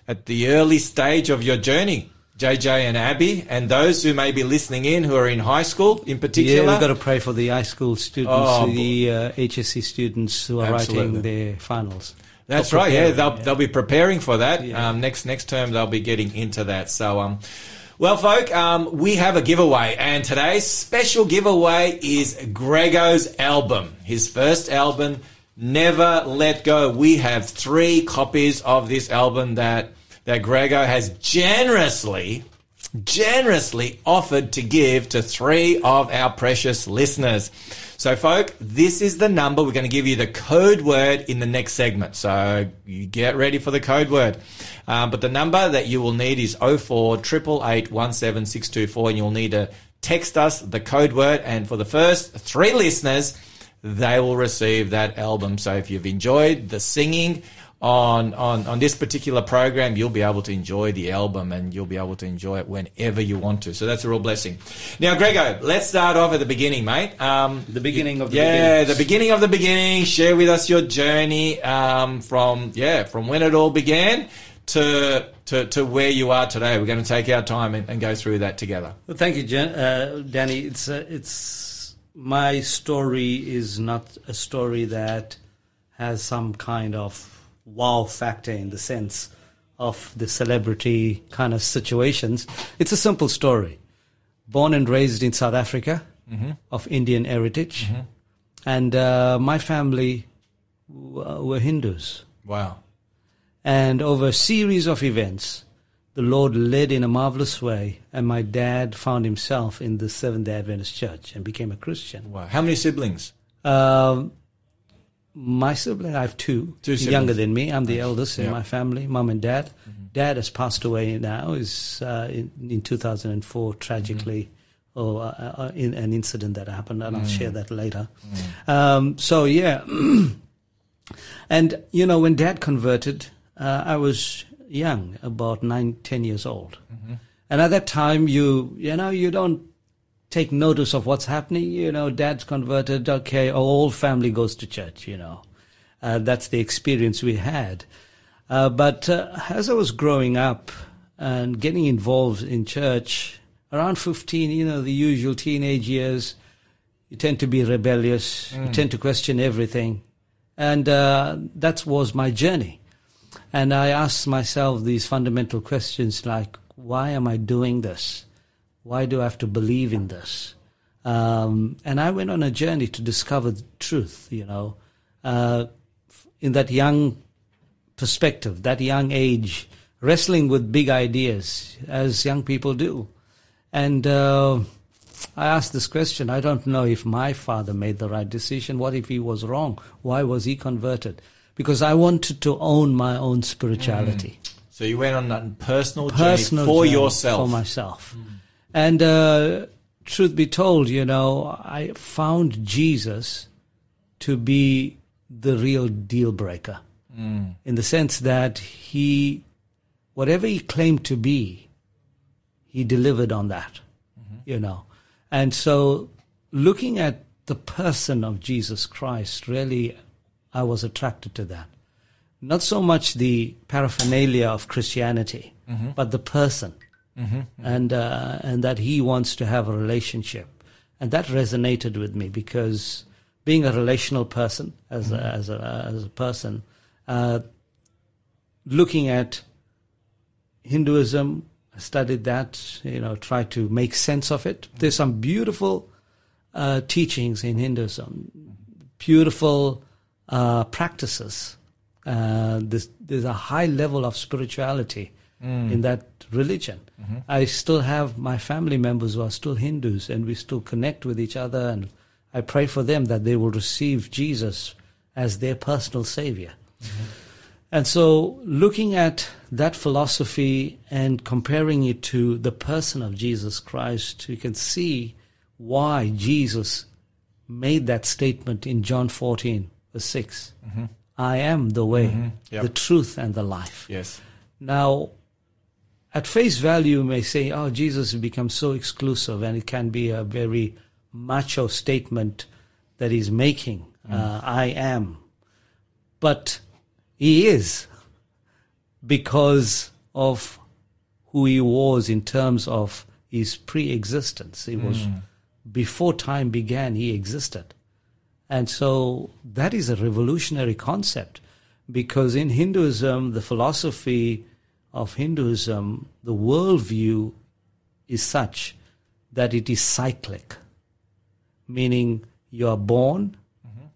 at the early stage of your journey. JJ and Abby, and those who may be listening in who are in high school in particular. Yeah, we've got to pray for the high school students, Oh, the uh, HSC students who are Absolutely. writing their finals. That's right. Yeah, they'll they'll be preparing for that. Um, next next term, they'll be getting into that. So, um, well, folk, um, we have a giveaway, and today's special giveaway is Grego's album, his first album, Never Let Go. We have three copies of this album that that Grego has generously generously offered to give to three of our precious listeners. So, folk, this is the number. We're going to give you the code word in the next segment. So, you get ready for the code word. Um, but the number that you will need is 04 17624, and you'll need to text us the code word. And for the first three listeners, they will receive that album. So if you've enjoyed the singing on, on, on this particular program, you'll be able to enjoy the album and you'll be able to enjoy it whenever you want to. So that's a real blessing. Now, Grego, let's start off at the beginning, mate. Um, The beginning of the yeah, beginnings. the beginning of the beginning. Share with us your journey um, from yeah from when it all began to to to where you are today. We're going to take our time and, and go through that together. Well, thank you, Jen, uh, Danny. It's uh, it's my story is not a story that has some kind of wow factor in the sense of the celebrity kind of situations. It's a simple story. Born and raised in South Africa, Mhm. of Indian heritage, Mhm. and uh, my family w- were Hindus. Wow. And over a series of events, the Lord led in a marvelous way, and my dad found himself in the Seventh day Adventist Church and became a Christian. Wow. How many siblings? Um, my sibling, I have two, Two younger than me. I'm the eldest in Yeah. my family, mum and dad. Dad has passed away now. Is uh, in, in 2004 tragically, or uh, uh, in an incident that happened, and I'll Mm. share that later. Um, so yeah, *clears throat* and you know when Dad converted, uh, I was young, about nine, ten years old, and at that time, you you know you don't take notice of what's happening. You know, Dad's converted. Okay, our whole family goes to church. You know, uh, that's the experience we had. Uh, but uh, as I was growing up and getting involved in church, around 15, you know, the usual teenage years, you tend to be rebellious, you Mm. tend to question everything. And uh, that was my journey. And I asked myself these fundamental questions like, why am I doing this? Why do I have to believe in this? Um, and I went on a journey to discover the truth, you know. Uh, in that young perspective, that young age, wrestling with big ideas, as young people do. And uh, I asked this question I don't know if my father made the right decision. What if he was wrong? Why was he converted? Because I wanted to own my own spirituality. So you went on that personal, Personal journey for journey yourself. For myself. And uh, truth be told, you know, I found Jesus to be the real deal breaker Mm. in the sense that he, whatever he claimed to be, he delivered on that, you know. And so looking at the person of Jesus Christ, really, I was attracted to that. Not so much the paraphernalia of Christianity, Mhm. but the person. Mhm. And, uh, and that he wants to have a relationship. And that resonated with me because being a relational person, as, a, as, a, as a person, uh, looking at Hinduism, I studied that, you know, tried to make sense of it. There's some beautiful uh, teachings in Hinduism, beautiful uh, practices. Uh, there's, there's a high level of spirituality Mm. in that religion. Mhm. I still have my family members who are still Hindus, and we still connect with each other. And I pray for them that they will receive Jesus as their personal savior. And so, looking at that philosophy and comparing it to the person of Jesus Christ, you can see why Jesus made that statement in John 14, verse 6. Mhm. I am the way, Mhm. Yep. the truth, and the life. Yes. Now, at face value, you may say, oh, Jesus has become so exclusive, and it can be a very macho statement that he's making. Uh, I am. But he is because of who he was in terms of his pre existence. He was, Mm. before time began, he existed. And so that is a revolutionary concept because in Hinduism, the philosophy of Hinduism, the worldview is such that it is cyclic, meaning you are born, mm-hmm.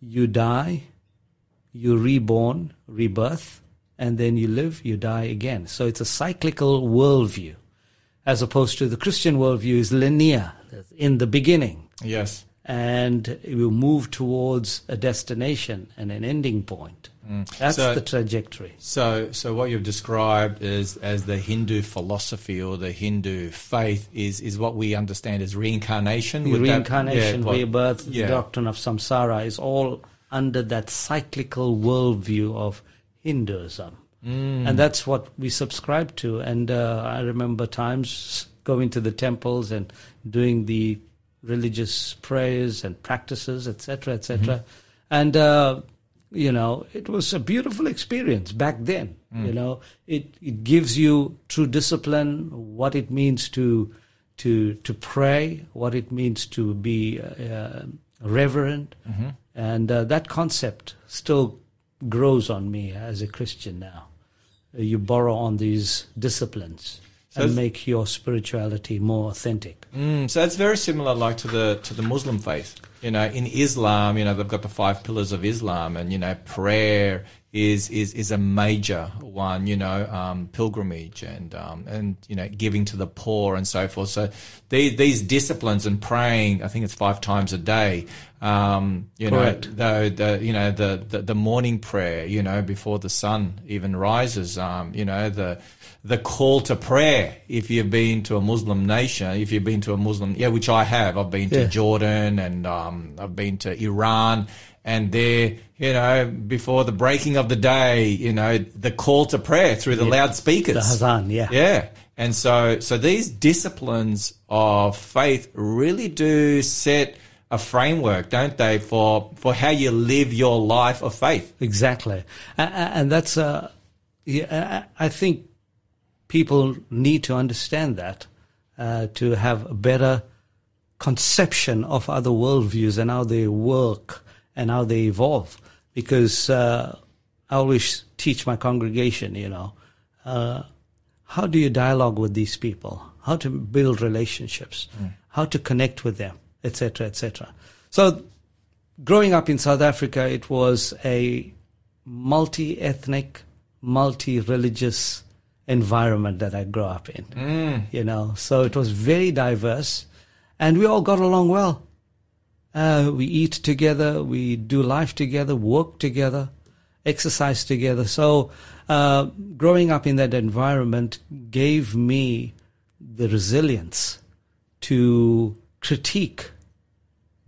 you die, you reborn, rebirth, and then you live, you die again. So it's a cyclical worldview, as opposed to the Christian worldview is linear, in the beginning. Yes. and you move towards a destination and an ending point. That's So- the trajectory. So, so what you've described as as the Hindu philosophy or the Hindu faith is is what we understand as reincarnation. Would that- Reincarnation, yeah, what- rebirth, yeah. the doctrine of samsara is all under that cyclical worldview of Hinduism. Mm. And that's what we subscribe to. And uh, I remember times going to the temples and doing the religious prayers and practices, etc., etc. Mm-hmm. And, uh, you know, it was a beautiful experience back then. Mm. You know, it, it gives you true discipline, what it means to to to pray, what it means to be uh, reverent, Mhm. and uh, that concept still grows on me as a Christian now. Uh, you borrow on these disciplines So and make your spirituality more authentic. Mm, so it's very similar, like to the to the Muslim faith. You know, in Islam, you know, they've got the five pillars of Islam, and you know, prayer is is is a major one. You know, um, pilgrimage and um, and you know, giving to the poor and so forth. So these these disciplines and praying, I think it's five times a day. Um, you Correct. know, the, the you know the, the the morning prayer. You know, before the sun even rises. Um, you know the the call to prayer. If you've been to a Muslim nation, if you've been to a Muslim, yeah, which I have. I've been to Jordan and um, I've been to Iran, and there, you know, before the breaking of the day, you know, the call to prayer through the Yeah. loudspeakers, The Hazan, yeah. yeah. And so, so these disciplines of faith really do set a framework, don't they, for for how you live your life of faith. Exactly, and that's uh, yeah, I I think people need to understand that uh, to have a better conception of other worldviews and how they work and how they evolve. Because uh, I always teach my congregation, you know, uh, how do you dialogue with these people? How to build relationships? How to connect with them, etc., etc. So growing up in South Africa, it was a multi-ethnic, multi-religious environment that I grew up in. Mm. You know, so it was very diverse, and we all got along well. Uh, we eat together, we do life together, work together, exercise together. So, uh, growing up in that environment gave me the resilience to critique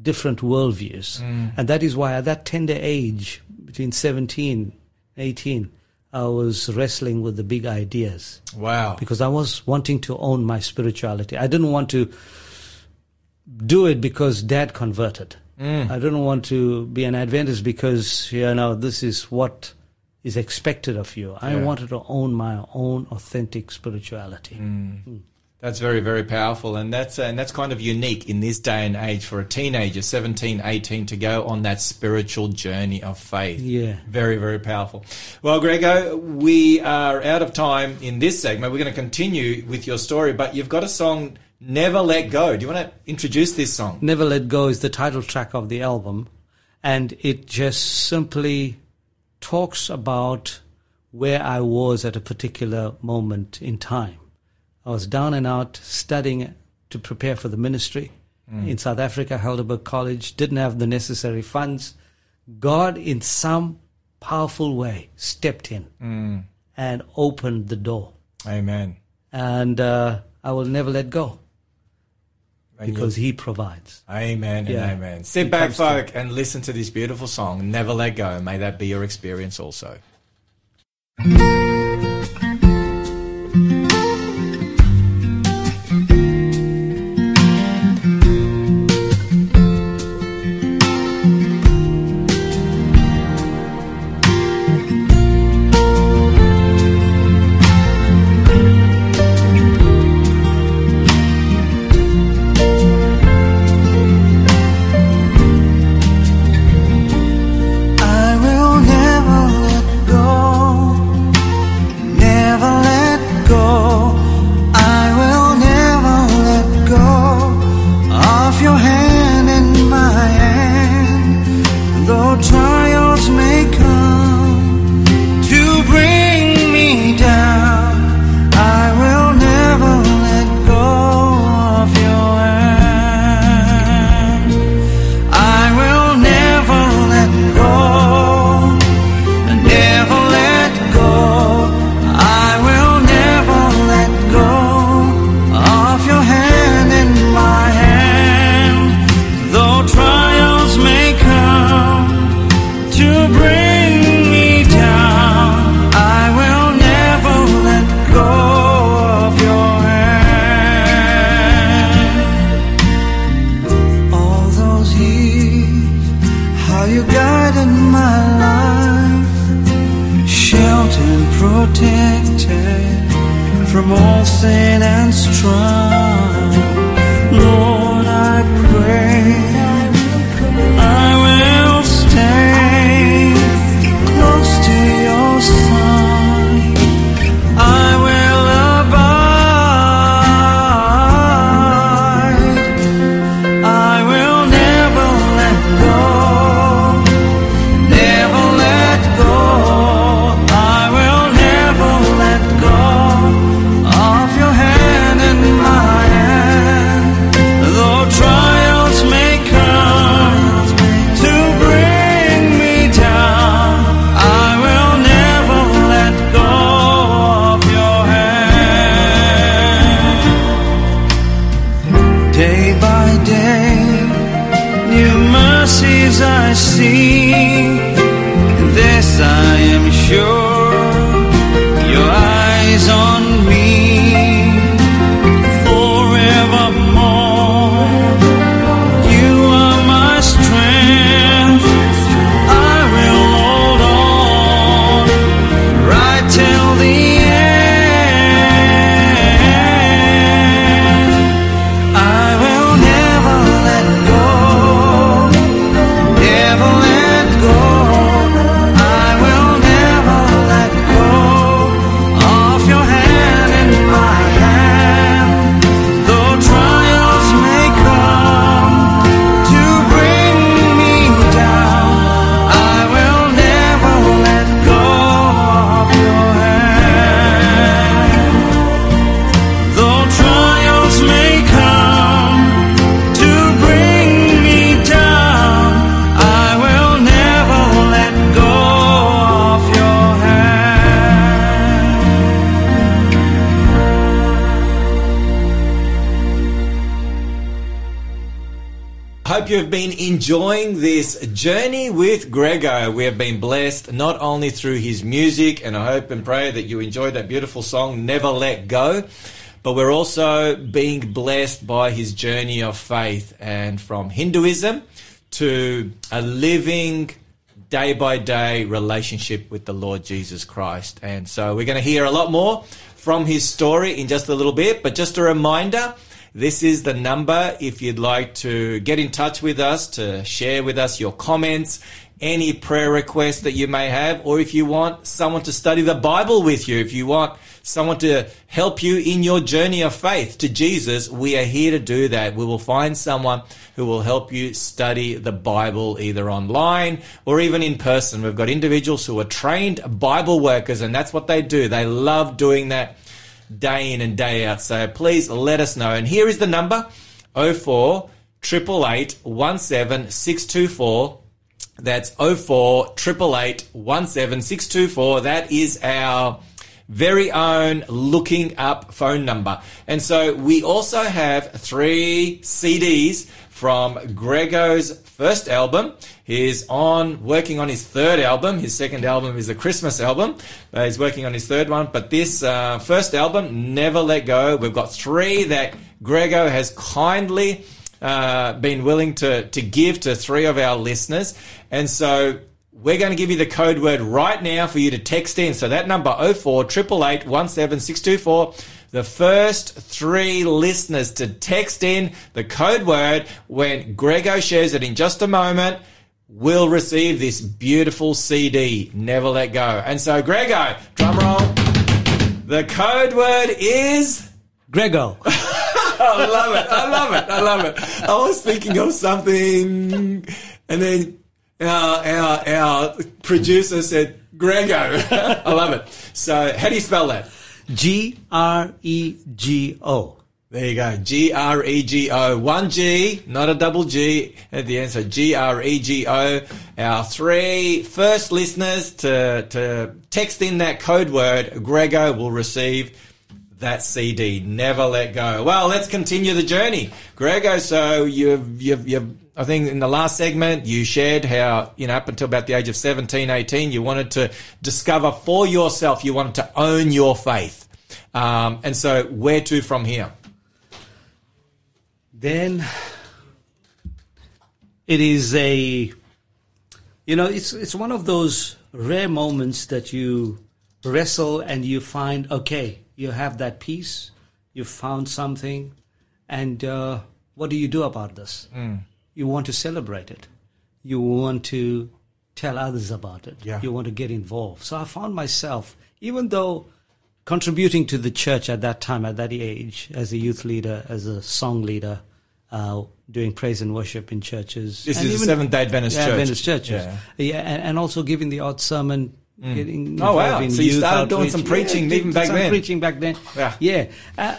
different worldviews. Mm. And that is why at that tender age, between 17, 18, I was wrestling with the big ideas. Wow. Because I was wanting to own my spirituality. I didn't want to do it because dad converted. Mm. I don't want to be an Adventist because, you know, this is what is expected of you. I Yeah. wanted to own my own authentic spirituality. Mm. That's very, very powerful. And that's, and that's kind of unique in this day and age for a teenager, 17, 18, to go on that spiritual journey of faith. Yeah. Very, very powerful. Well, Grego, we are out of time in this segment. We're going to continue with your story, but you've got a song, Never Let Go. Do you want to introduce this song? Never Let Go is the title track of the album, and it just simply talks about where I was at a particular moment in time. I was down and out studying to prepare for the ministry Mm. in South Africa, Helderberg College, didn't have the necessary funds. God, in some powerful way, stepped in Mm. and opened the door. Amen. And uh, I will never let go Because you'll- He provides. Amen and Yeah. amen. Sit He back, folk, and listen to this beautiful song, Never Let Go. May that be your experience also. Hope you've been enjoying this journey with Grego. We have been blessed not only through his music, and I hope and pray that you enjoyed that beautiful song, Never Let Go, but we're also being blessed by his journey of faith and from Hinduism to a living day by day relationship with the Lord Jesus Christ. And so we're going to hear a lot more from his story in just a little bit, but just a reminder. This is the number if you'd like to get in touch with us, to share with us your comments, any prayer requests that you may have, or if you want someone to study the Bible with you, if you want someone to help you in your journey of faith to Jesus, we are here to do that. We will find someone who will help you study the Bible either online or even in person. We've got individuals who are trained Bible workers, and that's what they do. They love doing that day in and day out. So please let us know. And here is the number 04 888 17624. That's 04 888 17624. That is our very own looking up phone number. And so we also have three CDs from Grego's first album. He's on working on his third album. His second album is a Christmas album. Uh, he's working on his third one. But this uh, first album, Never Let Go, we've got three that Grego has kindly uh, been willing to, to give to three of our listeners. And so we're going to give you the code word right now for you to text in. So that number 04 888 17624. The first three listeners to text in the code word when Grego shares it in just a moment will receive this beautiful CD, Never Let Go. And so, Grego, drum roll. The code word is Grego. *laughs* I love it. I love it. I love it. I was thinking of something, and then our our, our producer said Grego. *laughs* I love it. So, how do you spell that? G R E G O. There you go. G R E G O. One G, not a double G at the end. So G R E G O. Our three first listeners to, to text in that code word, Grego will receive that CD. Never let go. Well, let's continue the journey. Grego, so you've, you've, you've, I think in the last segment you shared how, you know, up until about the age of 17, 18, you wanted to discover for yourself, you wanted to own your faith. Um, and so where to from here? then it is a you know it's it's one of those rare moments that you wrestle and you find okay, you have that peace, you found something, and uh, what do you do about this? Mm. You want to celebrate it. You want to tell others about it. Yeah. You want to get involved. So I found myself, even though contributing to the church at that time, at that age, as a youth leader, as a song leader, uh, doing praise and worship in churches. This and is the Seventh-day Adventist yeah, Church. Adventist churches. Yeah. Yeah, and, and also giving the odd sermon. Mm. Getting Oh, wow. So you started doing some preaching Yeah, even back some then. Preaching back then. Yeah. Yeah. Uh,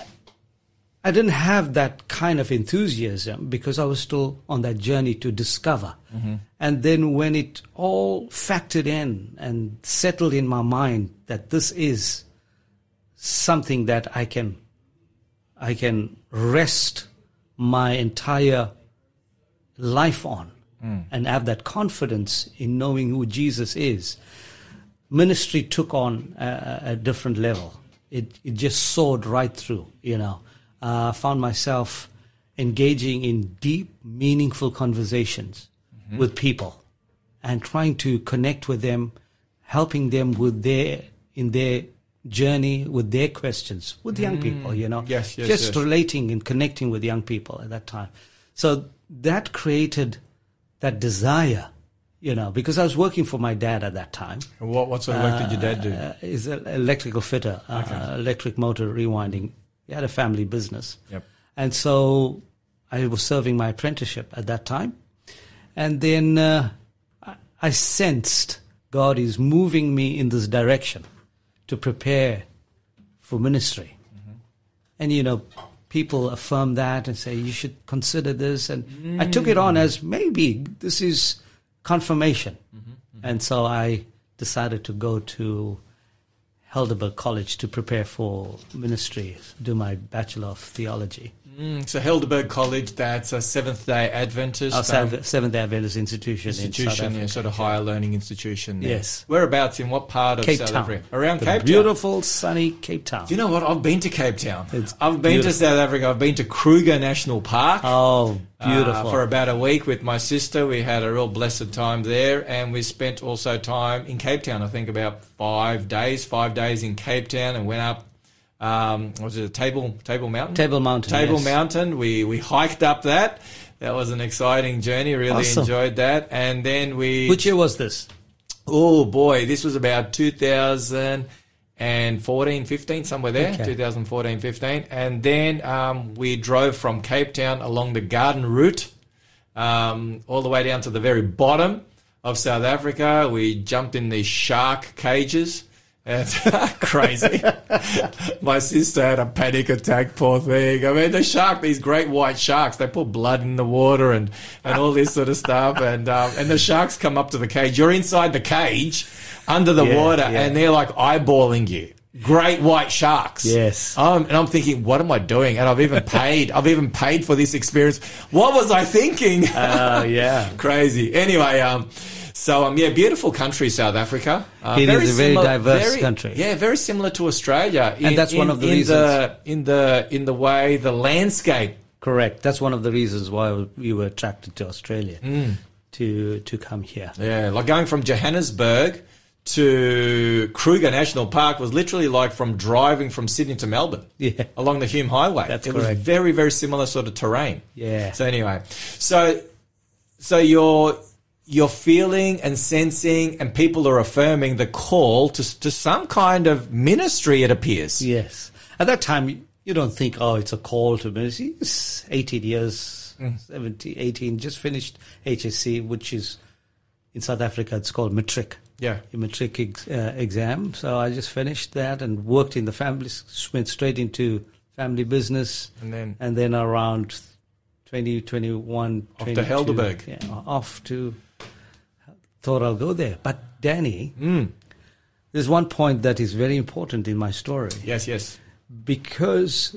I didn't have that kind of enthusiasm because I was still on that journey to discover. Mhm. And then when it all factored in and settled in my mind that this is something that I can I can rest my entire life on Mm. and have that confidence in knowing who Jesus is. Ministry took on a, a different level. It it just soared right through. You know, uh, I found myself engaging in deep, meaningful conversations Mhm. with people and trying to connect with them, helping them with their in their journey with their questions with young Mm. people. You know, Yes, yes, just yes. relating and connecting with young people at that time. So that created that desire, you know, because I was working for my dad at that time. What, what sort of work did your dad do? Uh, he's an electrical fitter, uh, electric motor rewinding. He had a family business. Yep. And so I was serving my apprenticeship at that time. And then uh, I sensed God is moving me in this direction to prepare for ministry. Mm-hmm. And, you know, people affirm that and say, you should consider this. And I took it on mm. as maybe this is confirmation. Mm-hmm. Mm-hmm. And so I decided to go to Helderberg College to prepare for ministry, do my Bachelor of Theology. Mm, so Helderberg College, that's a Seventh Day Adventist Our um, Seventh Day Adventist institution, institution, yeah, sort of higher learning institution. There. Yes. Whereabouts in what part of Cape South Town. Africa? Around The Cape Town. beautiful, sunny Cape Town. Do you know what? I've been to Cape Town. It's I've been beautiful. to South Africa. I've been to Kruger National Park. Oh, uh, beautiful. for about a week with my sister. We had a real blessed time there, and we spent also time in Cape Town. I think about five days, five days in Cape Town, and went up. Um, was it a Table Table Mountain? Table Mountain, Table yes. Mountain. We we hiked up that. That was an exciting journey. Really Awesome. enjoyed that. And then we. Which year was this? Oh boy, this was about 2014, 15, somewhere there. Okay. 2014, 15. And then um, we drove from Cape Town along the garden route um, all the way down to the very bottom of South Africa. We jumped in these shark cages. It's *laughs* crazy. My sister had a panic attack, poor thing. I mean, the shark, these great white sharks, they put blood in the water and, and all this sort of stuff. And, um, and the sharks come up to the cage. You're inside the cage under the Yeah, water yeah. and they're like eyeballing you. Great white sharks. Yes. Um, and I'm thinking, what am I doing? And I've even paid, I've even paid for this experience. What was I thinking? Uh, yeah. *laughs* Crazy. Anyway, um, so um, yeah, beautiful country, South Africa. Uh, It is a very diverse very- country. Yeah, very similar to Australia. And that's one of the in reasons- The, in the in the way the landscape. Correct. That's one of the reasons why we were attracted to Australia Mm. to to come here. Yeah, like going from Johannesburg to Kruger National Park was literally like from driving from Sydney to Melbourne. *laughs* Yeah. Along the Hume Highway. That's it correct. was very, very similar sort of terrain. Yeah. So anyway, so so you're you're feeling and sensing, and people are affirming the call to to some kind of ministry. It appears. Yes. At that time, you- don't think, oh, it's a call to ministry. It's 18 years, Mm. 17, 18, just finished HSC, which is in South Africa, it's called matric. Yeah. A matric ex, uh, exam. So I just finished that and worked in the family, went straight into family business. And then- and then around 2021, Off to Helderberg. Yeah, off to, thought I'll go there. But Danny, Mm. there's one point that is very important in my story Yes, yes. because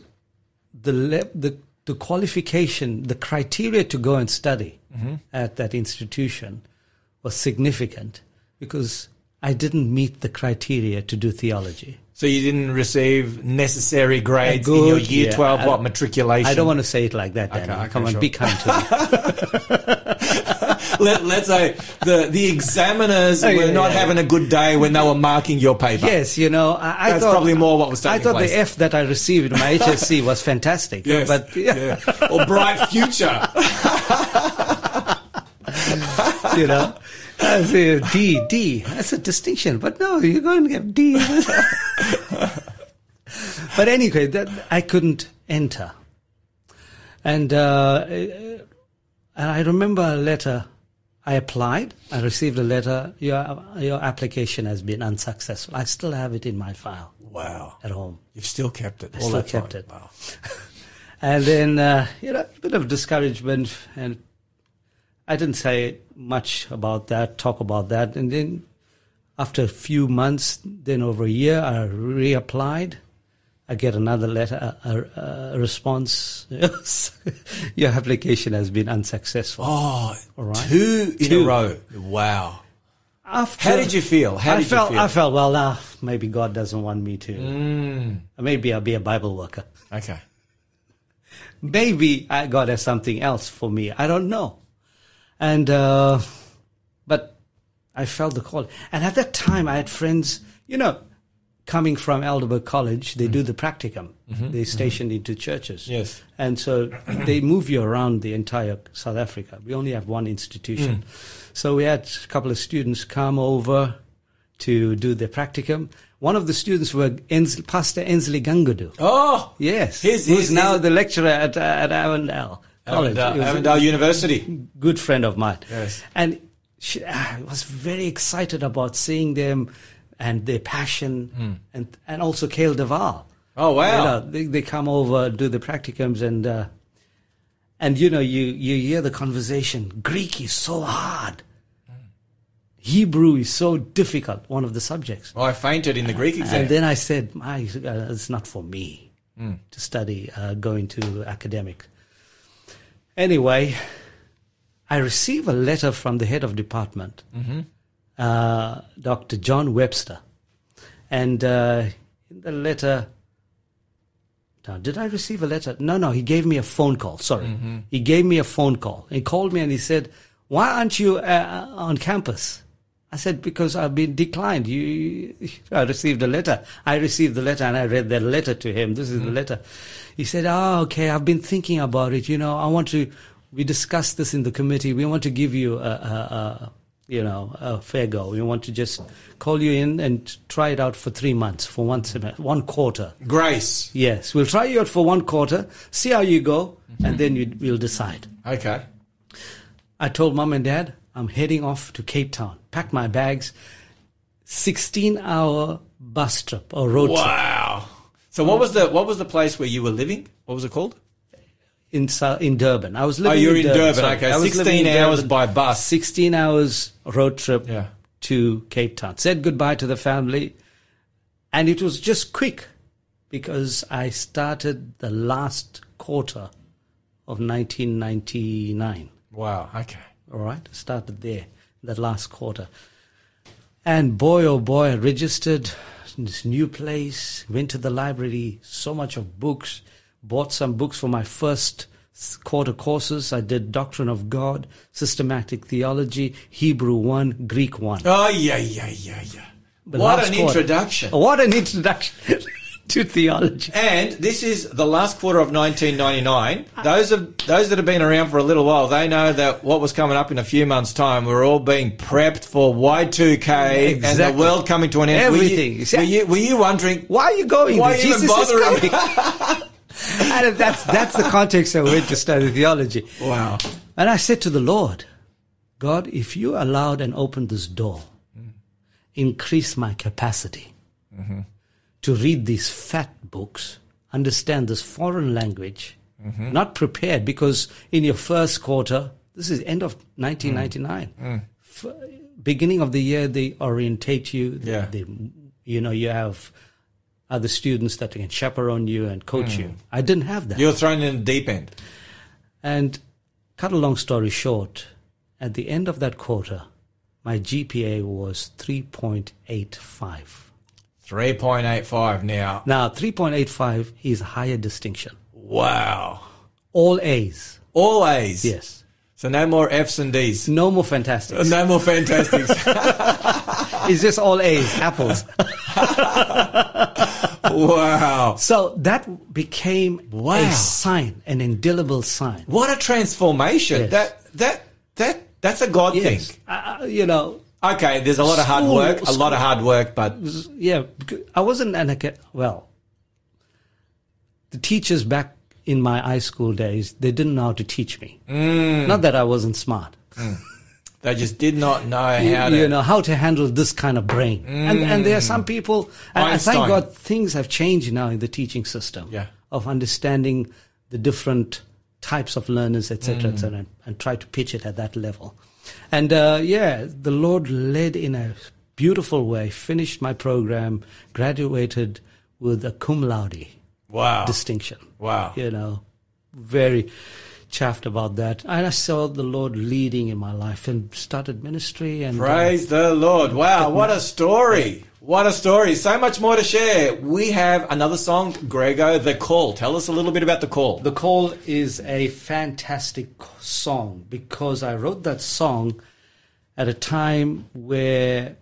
the le- the the qualification, the criteria to go and study Mhm. at that institution was significant because I didn't meet the criteria to do theology. So you didn't receive necessary grades A in your year yeah, twelve I- what matriculation? I don't want to say it like that, Okay, Danny. okay, Come on, sure. be kind to me. *laughs* Let, let's say the the examiners Oh, were not yeah. having a good day when they were marking your paper. Yes, you know, I, I That's thought probably more what was I thought place. the F that I received in my *laughs* HSC was fantastic. Yes, but yeah. or bright future. *laughs* you know, I say D D. That's a distinction, but no, you're going to get D. *laughs* but anyway, that I couldn't enter, and uh, and I remember a letter. I applied. I received a letter. Your your application has been unsuccessful. I still have it in my file. Wow. At home. You've still kept it. I still kept time. it. Wow. *laughs* And then, uh, you know, a bit of discouragement. And I didn't say much about that, talk about that. And then after a few months, then over a year, I reapplied. I get another letter, a, a, a response. *laughs* Your application has been unsuccessful. Oh, All right. two in Two. a row. Wow. After, How did you feel? How I did felt, you feel? I felt, well, now maybe God doesn't want me to. Mm. Maybe I'll be a Bible worker. Okay. maybe God has something else for me. I don't know. And, uh, but I felt the call. And at that time, I had friends, you know, coming from Helderberg College, they do the practicum. Mhm, They mhm. station into churches. Yes. And so they move you around the entire South Africa. We only have one institution. So we had a couple of students come over to do their practicum. One of the students were Ens- Pastor Ensley Gangudu. Oh, Yes, His- who's his- now his- the lecturer at, uh, at Avondale College. Avondale- Avondale University. Good friend of mine. Yes. And she, I was very excited about seeing them and their passion Mm. and, and also Kale Deval. Oh, wow. You know, they, they come over, do the practicums and, uh, and you know, you, you hear the conversation. Greek is so hard. Hebrew is so difficult, one of the subjects. Oh, I fainted in the Greek exam. And then I said, My, uh, it's not for me Mm. to study, uh, go into academic. Anyway, I received a letter from the head of department, Mhm. Uh, Dr. John Webster. And uh, in the letter, now, did I receive a letter? No, no, he gave me a phone call. Sorry. Mhm. He gave me a phone call. He called me and he said, Why aren't you uh, on campus? I said, Because I've been declined. You, *laughs* I received a letter. I received the letter and I read that letter to him. This is the letter. He said, Oh, okay, I've been thinking about it. You know, I want to, we discussed this in the committee. We want to give you a, a, a you know, a fair go. We want to just call you in and try it out for three months, for one semester, one quarter. Grace. Yes, we'll try you out for one quarter, see how you go, mm-hmm. and then you, we'll decide. Okay. I told mom and dad, I'm heading off to Cape Town. Pack my bags. 16 hour bus trip or road trip. Wow. So what was the what was the place where you were living? What was it called? In, in Durban. I was Oh, living you're in in Durban. sorry. Okay, I was 16 living hours Durban. by bus. 16 hours road trip Yeah. to Cape Town. Said goodbye to the family. And it was just quick because I started the last quarter of 1999. Wow. Okay. All right, started there, that last quarter. And boy, oh boy, I registered in this new place, went to the library, so much of books, bought some books for my first quarter courses. I did Doctrine of God, Systematic Theology, Hebrew 1, Greek 1. Oh yeah, yeah, yeah, yeah. The what an quarter. introduction. *laughs* What an introduction *laughs* to theology. And this is the last quarter of 1999. Those of those that have been around for a little while, they know that what was coming up in a few months' time, we're all being prepped for Y2K and the world coming to an end. Were you- Everything. Were you, were you wondering Why are you going why are you even bothering? *laughs* *laughs* and that's, that's the context I went to study theology. Wow. And I said to the Lord, God, if you allowed and opened this door, increase my capacity to read these fat books, understand this foreign language, not prepared because in your first quarter, this is end of 1999, mm. mm. f- beginning of the year, they orientate you. they- Yeah. they, you know, you have other students that can chaperone you and coach Mm. you. I didn't have that. You were thrown in the deep end. And cut a long story short, at the end of that quarter, my GPA was 3.85. 3.85 now. Now, 3.85 is higher distinction. Wow. All A's. All A's. Yes. So no more F's and D's. No more fantastics. No more fantastics. *laughs* it's just all A's, apples. *laughs* wow. So that became Wow. a sign, an indelible sign. What a transformation. Yes. That that that that's a God Yes. thing. Uh, you know, Okay, there's a lot of hard work, a lot of hard work, but yeah, I wasn't an well. The teachers back in my high school days, they didn't know how to teach me. Mm. Not that I wasn't smart. They just did not know you, how to. you know how to handle this kind of brain. And and there are some people. And Einstein. thank God things have changed now in the teaching system. Yeah. Of understanding the different types of learners, etc., Mm. etc., and, and try to pitch it at that level. And uh, yeah, the Lord led in a beautiful way. Finished my program, graduated with a cum laude Wow. distinction. Wow. You know, very chuffed about that. And I saw the Lord leading in my life and started ministry and uh, Praise the Lord. Wow, what a story. What a story. So much more to share. We have another song, Grego, The Call. Tell us a little bit about The Call. The Call is a fantastic song because I wrote that song at a time where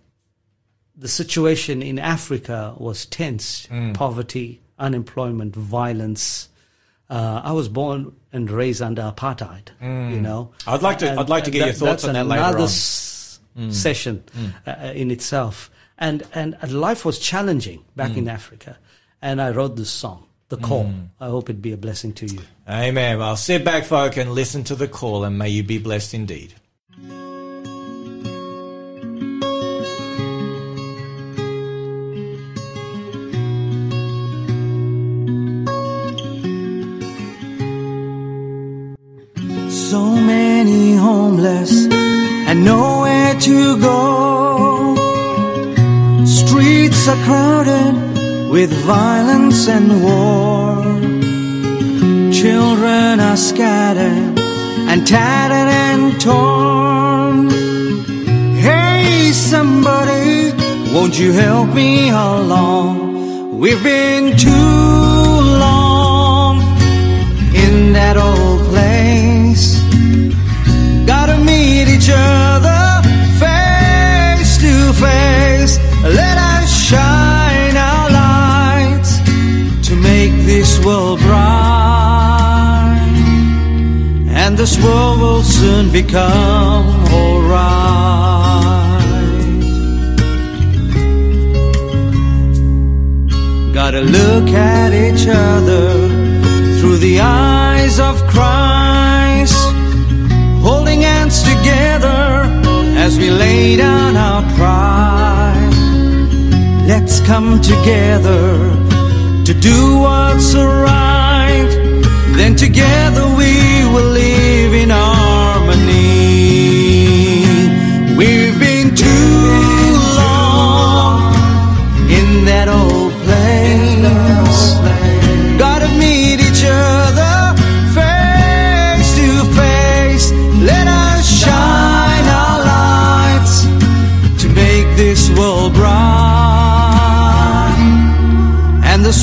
the situation in Africa was tense Mm. poverty, unemployment, violence. Uh, I was born and raised under apartheid, you know. Mm. I'd like to- I'd like to get your thoughts on that later on. s- Mm. session uh, in itself. And, and and life was challenging back Mm. in Africa. And I wrote this song, The Call. I hope it be a blessing to you. Amen. Well, sit back, folk, and listen to The Call, and may you be blessed indeed. Homeless and nowhere to go. Streets are crowded with violence and war. Children are scattered and tattered and torn. Hey, somebody, won't you help me along? We've been too long in that old each other face to face. Let us shine our lights to make this world bright. And this world will soon become alright. Gotta look at each other down our pride. Let's come together to do what's right. Then together we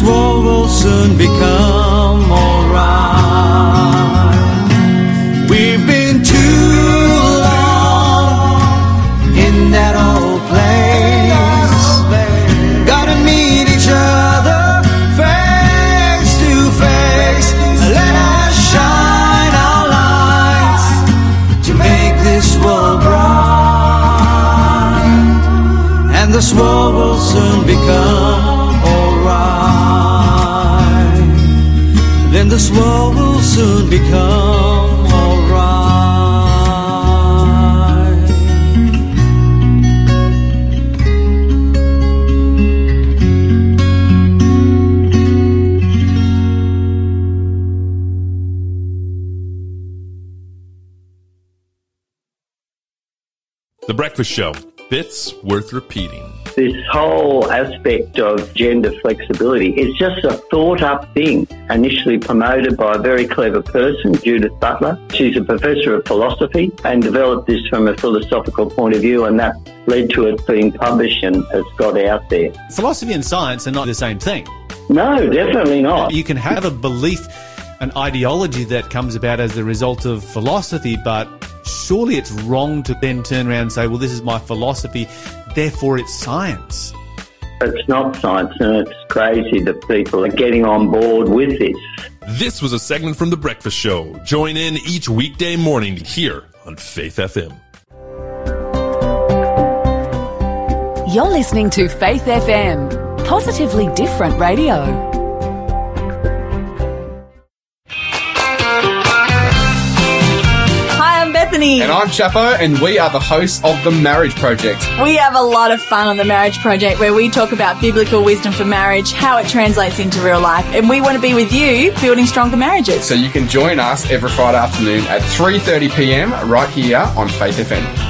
this world will soon become alright. We've been too long in that old place. Gotta meet each other face to face. Let us shine our lights to make this world bright. And this world will soon become This world will soon become alright. The Breakfast Show. Bits worth repeating. this whole aspect of gender flexibility is just a thought up thing, initially promoted by a very clever person, Judith Butler. She's a professor of philosophy and developed this from a philosophical point of view, and that led to it being published and has got out there. Philosophy and science are not the same thing. No, definitely not. You can have a belief, an ideology that comes about as the result of philosophy, but surely it's wrong to then turn around and say, well, this is my philosophy, therefore it's science. It's not science, and it's crazy that people are getting on board with this. This was a segment from The Breakfast Show. Join in each weekday morning here on Faith FM. You're listening to Faith FM, positively different radio. And I'm Chapo, and we are the hosts of The Marriage Project. We have a lot of fun on the Marriage Project where we talk about biblical wisdom for marriage, how it translates into real life, and we want to be with you building stronger marriages. So you can join us every Friday afternoon at 3:30 p.m. right here on Faith FM.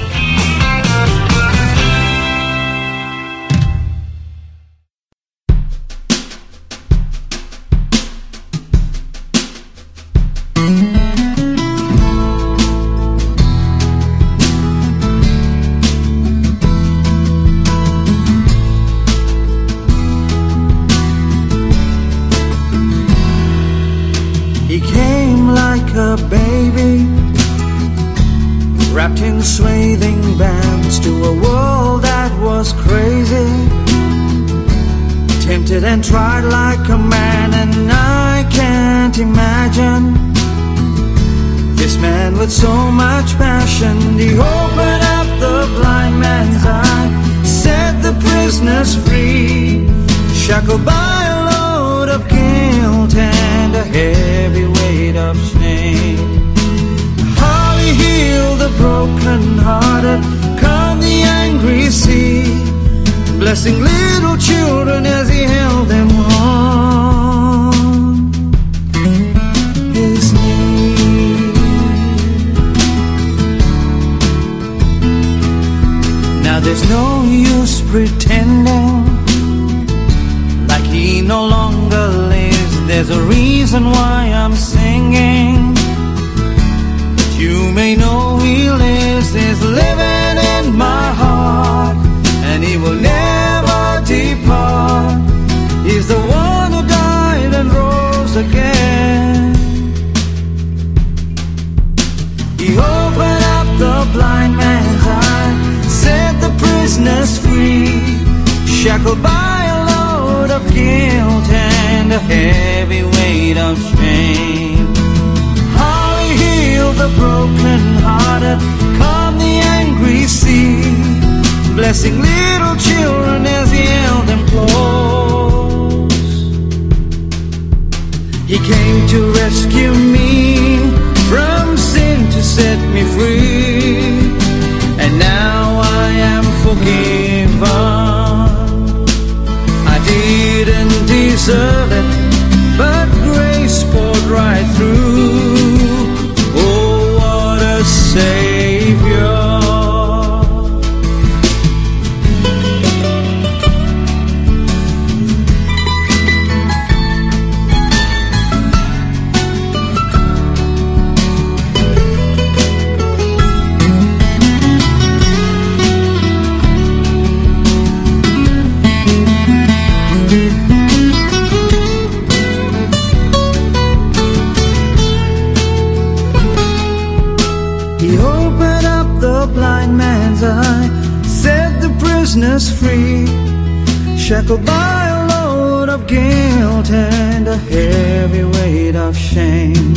Shackled by a load of guilt and a heavy weight of shame.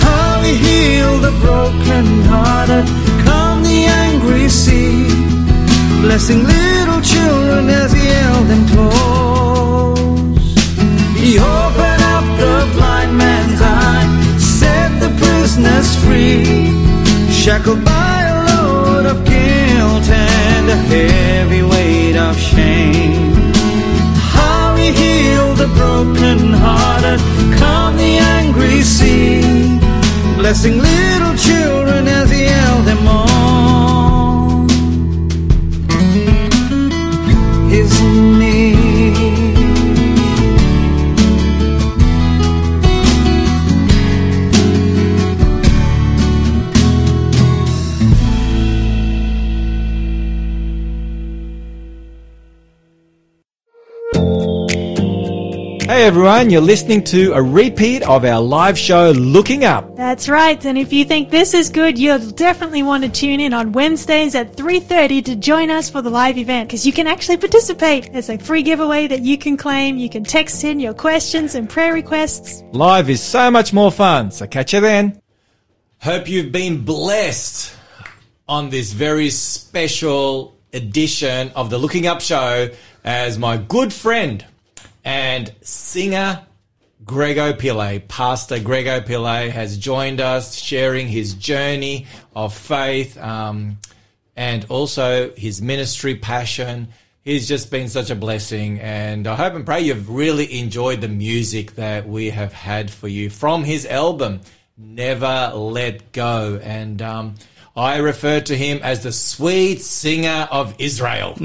How he healed the broken-hearted, calmed the angry sea, blessing little children as he held them close. He opened up the blind man's eye, set the prisoners free, shackled by guilt and a heavy weight of shame. How he healed the broken-hearted, calmed the angry sea, blessing little children as he held them on everyone. You're listening to a repeat of our live show, Looking Up. That's right. And if you think this is good, you'll definitely want to tune in on Wednesdays at 3.30 to join us for the live event because you can actually participate. There's a free giveaway that you can claim. You can text in your questions and prayer requests. Live is so much more fun, so catch you then. Hope you've been blessed on this very special edition of the Looking Up Show as my good friend and singer Grego Pillay, Pastor Grego Pillay, has joined us, sharing his journey of faith um, and also his ministry passion. He's just been such a blessing, and I hope and pray you've really enjoyed the music that we have had for you from his album, Never Let Go. And um, I refer to him as the sweet singer of Israel. *laughs*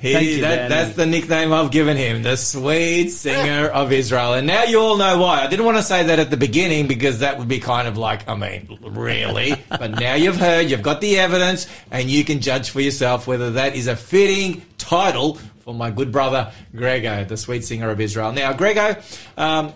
He, you, that- that's the nickname I've given him, the sweet singer of Israel. And now you all know why. I didn't want to say that at the beginning because that would be kind of like, I mean, really. but now you've heard, you've got the evidence, and you can judge for yourself whether that is a fitting title for my good brother, Grego, the sweet singer of Israel. Now, Grego, um,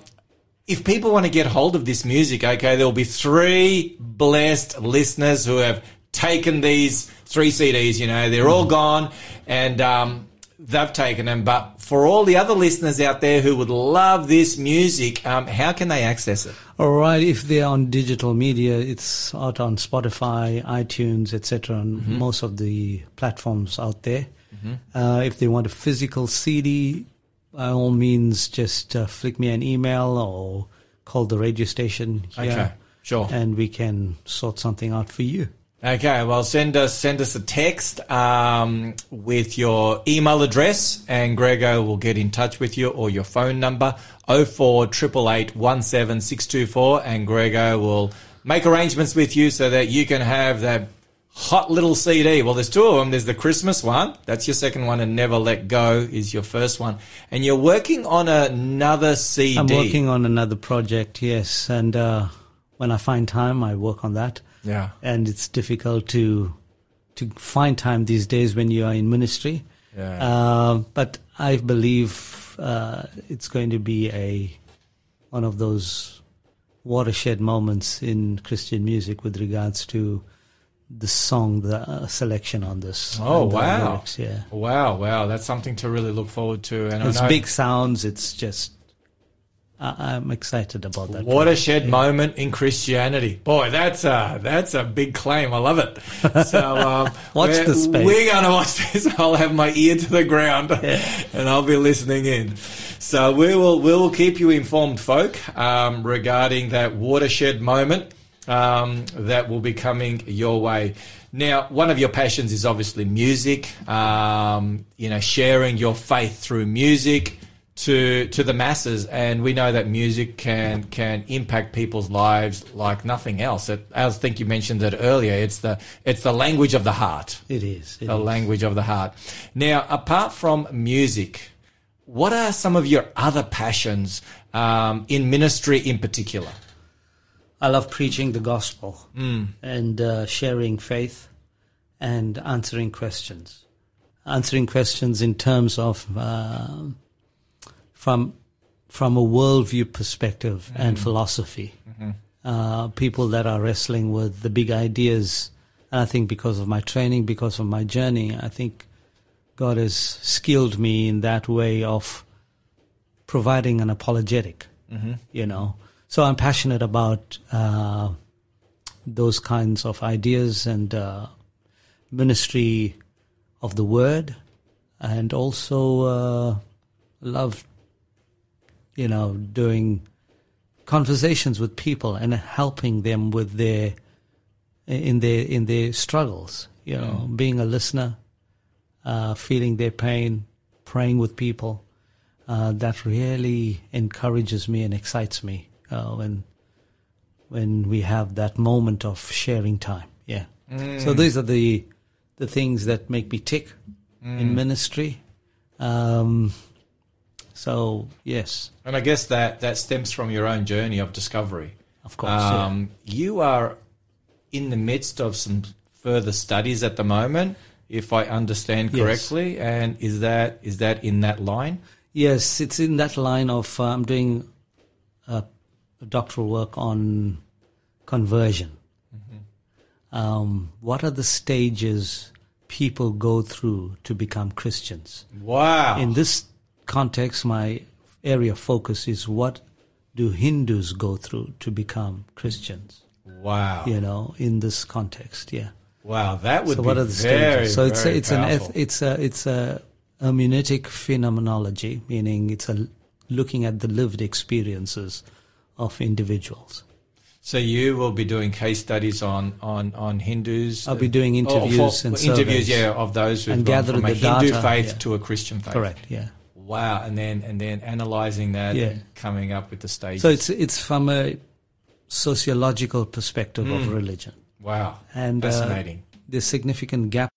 if people want to get hold of this music, okay, there will be three blessed listeners who have taken these three CDs. You know, they're all gone, and um, they've taken them. But for all the other listeners out there who would love this music, um, how can they access it? All right, if they're on digital media, it's out on Spotify, iTunes, etc., on Mhm. most of the platforms out there. Mhm. Uh, if they want a physical CD, by all means, just uh, flick me an email or call the radio station here, Okay, sure. and we can sort something out for you. Okay, well, send us send us a text um, with your email address, and Grego will get in touch with you, or your phone number 04 17624 and Grego will make arrangements with you so that you can have that hot little CD. Well, there's two of them. There's the Christmas one. That's your second one, and Never Let Go is your first one. And you're working on another CD. I'm working on another project, yes, and uh, when I find time, I work on that. Yeah. and it's difficult to to find time these days when you are in ministry. Yeah. Uh, but I believe uh, it's going to be a one of those watershed moments in Christian music with regards to the song, the uh, selection on this. Oh wow! lyrics, yeah. Wow, wow! That's something to really look forward to. And It's I know big sounds. It's just I, I'm excited about that. watershed moment in Christianity. Boy, that's a that's a big claim. I love it. *laughs* So um, Watch we're, the space. We're gonna watch this. *laughs* I'll have my ear to the ground, *laughs* and I'll be listening in. So we will we will keep you informed, folk, um, regarding that watershed moment um, that will be coming your way. Now, one of your passions is obviously music. Um, you know, sharing your faith through music to to the masses, and we know that music can can impact people's lives like nothing else. It, I think you mentioned it earlier. It's the it's the language of the heart. It is. it the is. language of the heart. Now, apart from music, what are some of your other passions um, in ministry, in particular? I love preaching the gospel Mm. and uh, sharing faith and answering questions. Answering questions in terms of uh, from from a worldview perspective and Mhm. philosophy. Mhm. Uh, people that are wrestling with the big ideas. And I think because of my training, because of my journey, I think God has skilled me in that way of providing an apologetic Mhm. you know. So I'm passionate about uh, those kinds of ideas and uh, ministry of the word, and also uh, love, you know, doing conversations with people and helping them with their in their in their struggles. You know, being a listener, uh, feeling their pain, praying with people. Uh, that really encourages me and excites me uh, when when we have that moment of sharing time. Yeah. Mm. So these are the the things that make me tick Mm. in ministry. Um, so yes, And I guess that that stems from your own journey of discovery. Of course, yeah. um, you are in the midst of some further studies at the moment, if I understand Yes. correctly. And is that is that in that line? Yes, it's in that line of uh, I'm doing uh, a doctoral work on conversion. Um, what are the stages people go through to become Christians? Wow. In this context, my area of focus is what do Hindus go through to become Christians? Wow. You know, in this context, yeah. Wow, that would so be what are the very, stages? So it's a, it's an powerful. eth- it's a it's a hermeneutic phenomenology, meaning it's a looking at the lived experiences of individuals. So you will be doing case studies on on on Hindus. I'll be doing uh, interviews for- and interviews, surveys. yeah, of those who've And gone from a the Hindu data, faith yeah. to a Christian faith. Correct, yeah. Wow, and then and then analyzing that, Yeah. and coming up with the stages. So it's it's from a sociological perspective of Mm. religion. Wow, and uh, fascinating. there's significant gap.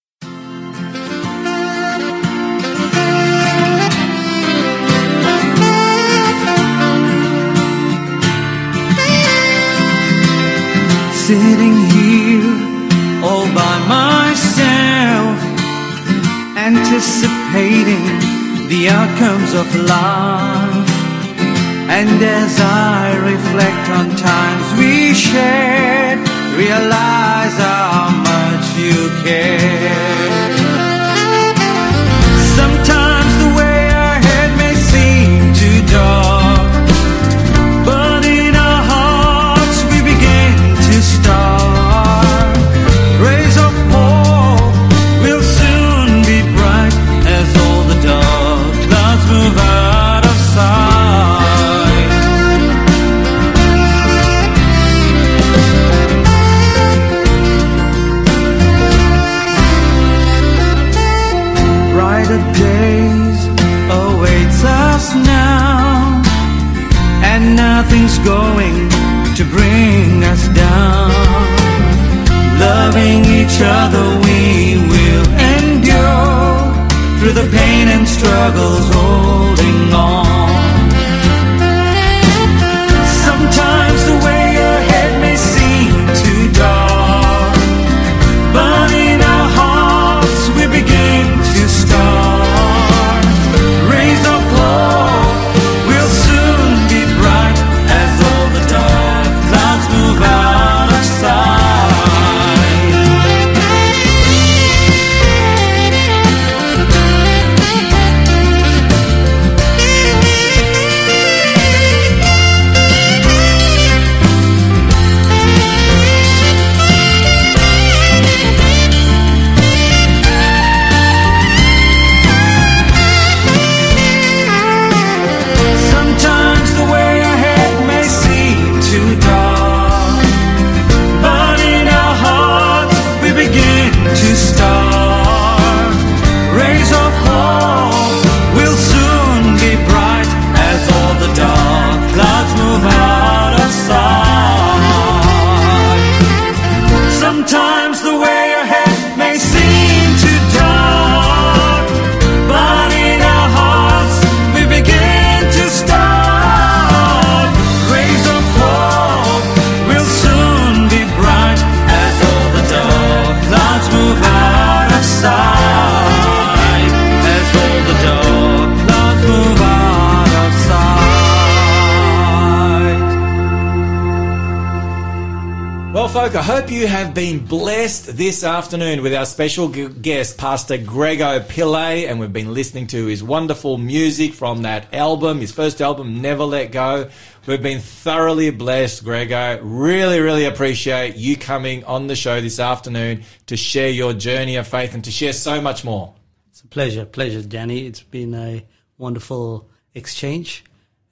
Sitting here all by myself, anticipating the outcomes of life. And as I reflect on times we shared, realize how much you care. Each other, we will endure through the pain and struggles, holding on. Folk, I hope you have been blessed this afternoon with our special guest, Pastor Grego Pillay, and we've been listening to his wonderful music from that album, his first album, Never Let Go. We've been thoroughly blessed, Grego. Really, really appreciate you coming on the show this afternoon to share your journey of faith and to share so much more. It's a pleasure, pleasure, Danny. It's been a wonderful exchange,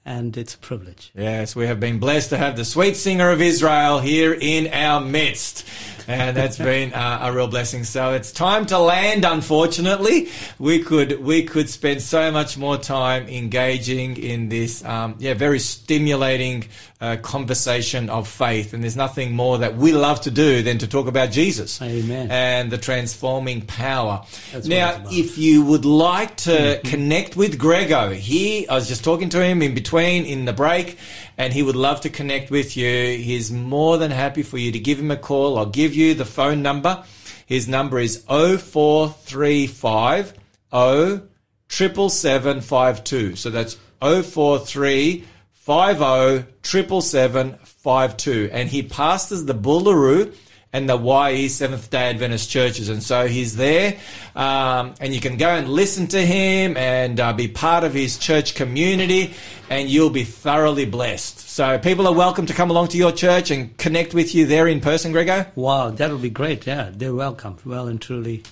and it's a privilege. Yes, we have been blessed to have the sweet singer of Israel here in our midst. *laughs* And that's been uh, a real blessing. So it's time to land. Unfortunately, we could we could spend so much more time engaging in this, um, yeah, very stimulating uh, conversation of faith. And there's nothing more that we love to do than to talk about Jesus, Amen, and the transforming power. That's now, if you would like to Mhm. connect with Grego, he I was just talking to him in between in the break, and he would love to connect with you. He's more than happy for you to give him a call. I'll give you the phone number. His number is 0435 0 triple seven five two. So that's 043 50 triple seven five two. And he pastors the Bullaroo and the YE Seventh Day Adventist churches. And so he's there, um, and you can go and listen to him and uh, be part of his church community, and you'll be thoroughly blessed. So people are welcome to come along to your church and connect with you there in person, Grego. Wow, that'll be great. Yeah, they're welcome. Well and truly.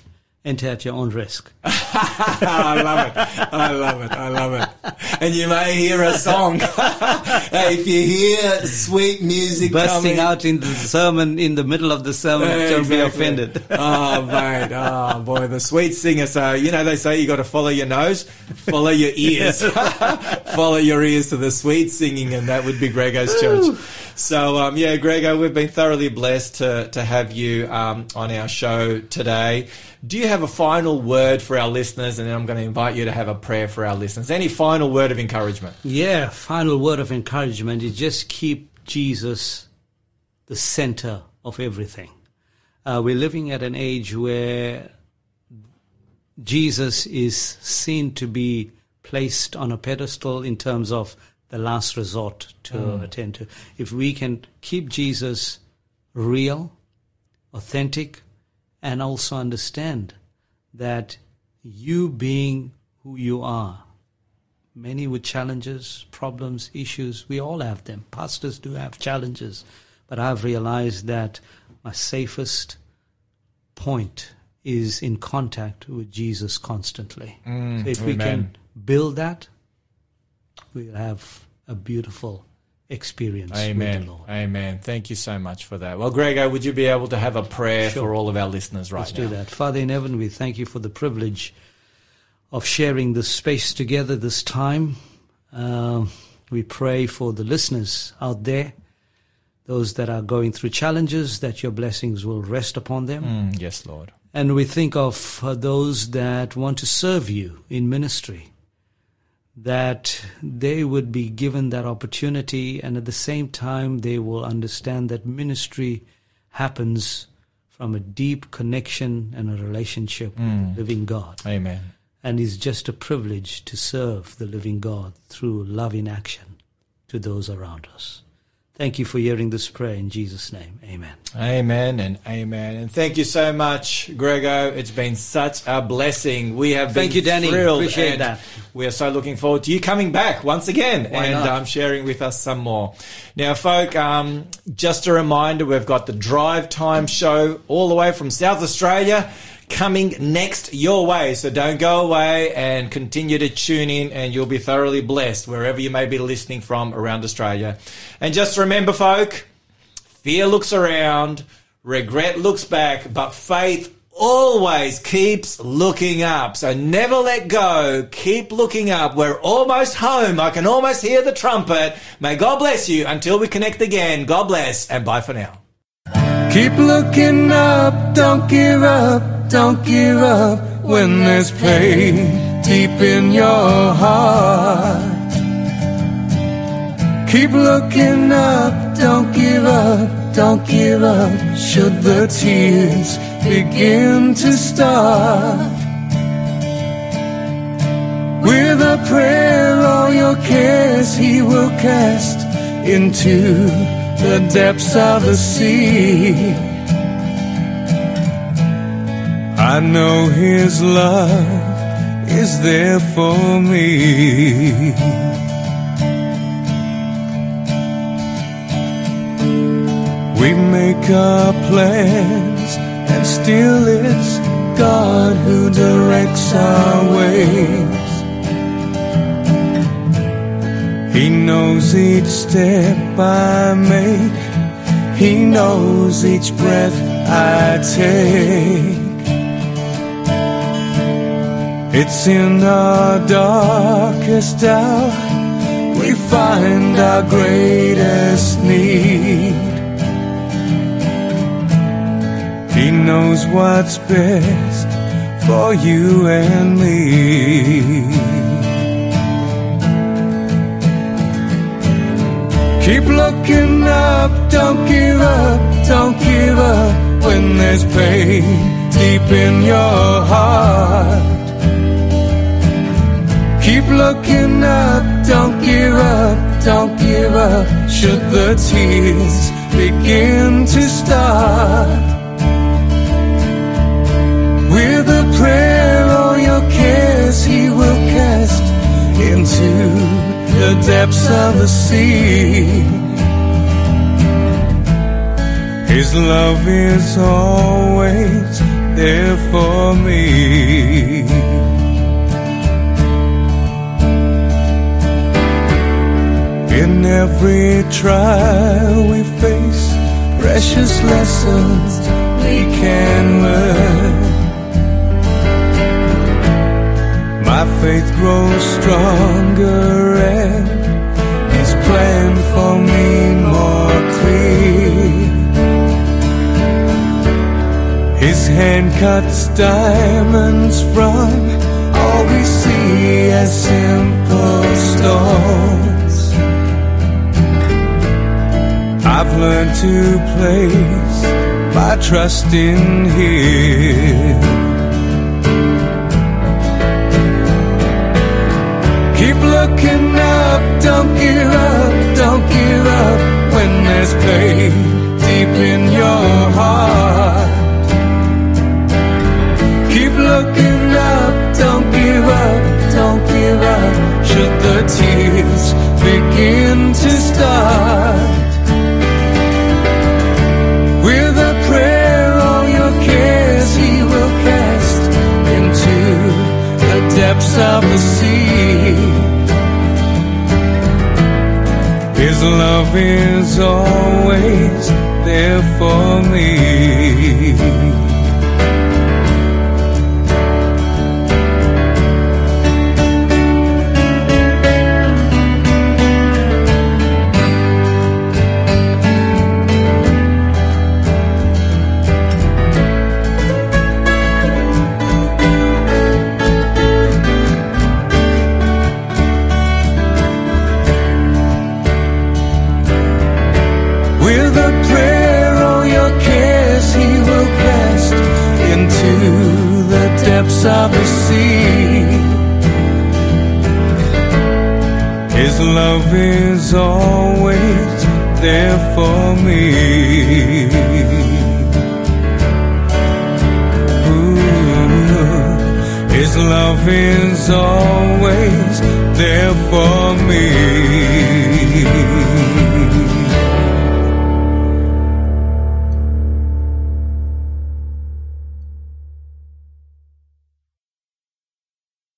Enter at your own risk. *laughs* I love it. I love it. I love it. And you may hear a song. *laughs* hey, if you hear sweet music Bursting coming, out in the sermon in the middle of the sermon, don't be offended. *laughs* oh, mate. Oh, boy. The sweet singer. So, you know, they say you got to follow your nose, follow your ears. follow your ears to the sweet singing, and that would be Grego's church. So, um, yeah, Grego, we've been thoroughly blessed to, to have you um, on our show today. Do you have a final word for our listeners? And then I'm going to invite you to have a prayer for our listeners. Any final word of encouragement? Yeah, final word of encouragement is just keep Jesus the center of everything. Uh, we're living at an age where Jesus is seen to be placed on a pedestal in terms of the last resort to Mm. attend to. If we can keep Jesus real, authentic, and also understand that you being who you are, many with challenges, problems, issues, we all have them. Pastors do have challenges, but I've realized that my safest point is in contact with Jesus constantly. Mm, so if we can build that, we'll have a beautiful experience with the Amen. Lord. Amen. Thank you so much for that. Well, Grego, would you be able to have a prayer Sure. for all of our listeners right now? Let's now? do that. Father in heaven, we thank you for the privilege of sharing this space together this time. Um, we pray for the listeners out there, those that are going through challenges, that your blessings will rest upon them. Mm, yes, Lord. And we think of uh, those that want to serve you in ministry, that they would be given that opportunity, and at the same time, they will understand that ministry happens from a deep connection and a relationship with Mm. the living God. Amen. And it's just a privilege to serve the living God through love in action to those around us. Thank you for hearing this prayer in Jesus' name. Amen. Amen and amen. And thank you so much, Grego. It's been such a blessing. We have been. Thank you, Danny. thrilled Appreciate that. We are so looking forward to you coming back once again Why and um, sharing with us some more. Now, folk, um, just a reminder, we've got the Drive Time show all the way from South Australia coming next your way. So don't go away and continue to tune in and you'll be thoroughly blessed wherever you may be listening from around Australia. And just remember, folk, Fear looks around, regret looks back, but faith always keeps looking up. So never let go. Keep looking up. We're almost home. I can almost hear the trumpet. May God bless you until we connect again. God bless and bye for now. Keep looking up, don't give up, don't give up when there's pain deep in your heart. Keep looking up, don't give up, don't give up should the tears begin to start. With a prayer, all your cares he will cast into the depths of the sea. I know his love is there for me. We make our plans, and still it's God who directs our ways. He knows each step I make. He knows each breath I take. It's in the darkest hour we find our greatest need. He knows what's best for you and me. Keep looking up, don't give up, don't give up when there's pain deep in your heart. Keep looking up, don't give up, don't give up. Should the tears begin to start, with a prayer, all your cares He will cast into the depths of the sea. His love is always there for me. In every trial we face, precious lessons we can learn. My faith grows stronger and His plan for me more clear. His hand cuts diamonds from all we see as simple stones. I've learned to place my trust in Him. Keep looking up, don't give up, don't give up when there's pain deep in your heart. Keep looking up, don't give up, don't give up. Should the tears begin to start? With a prayer, all your cares He will cast into the depths of the sea. Love is always there for me. depths of the sea. His love is always there for me. Ooh, his love is always there for me.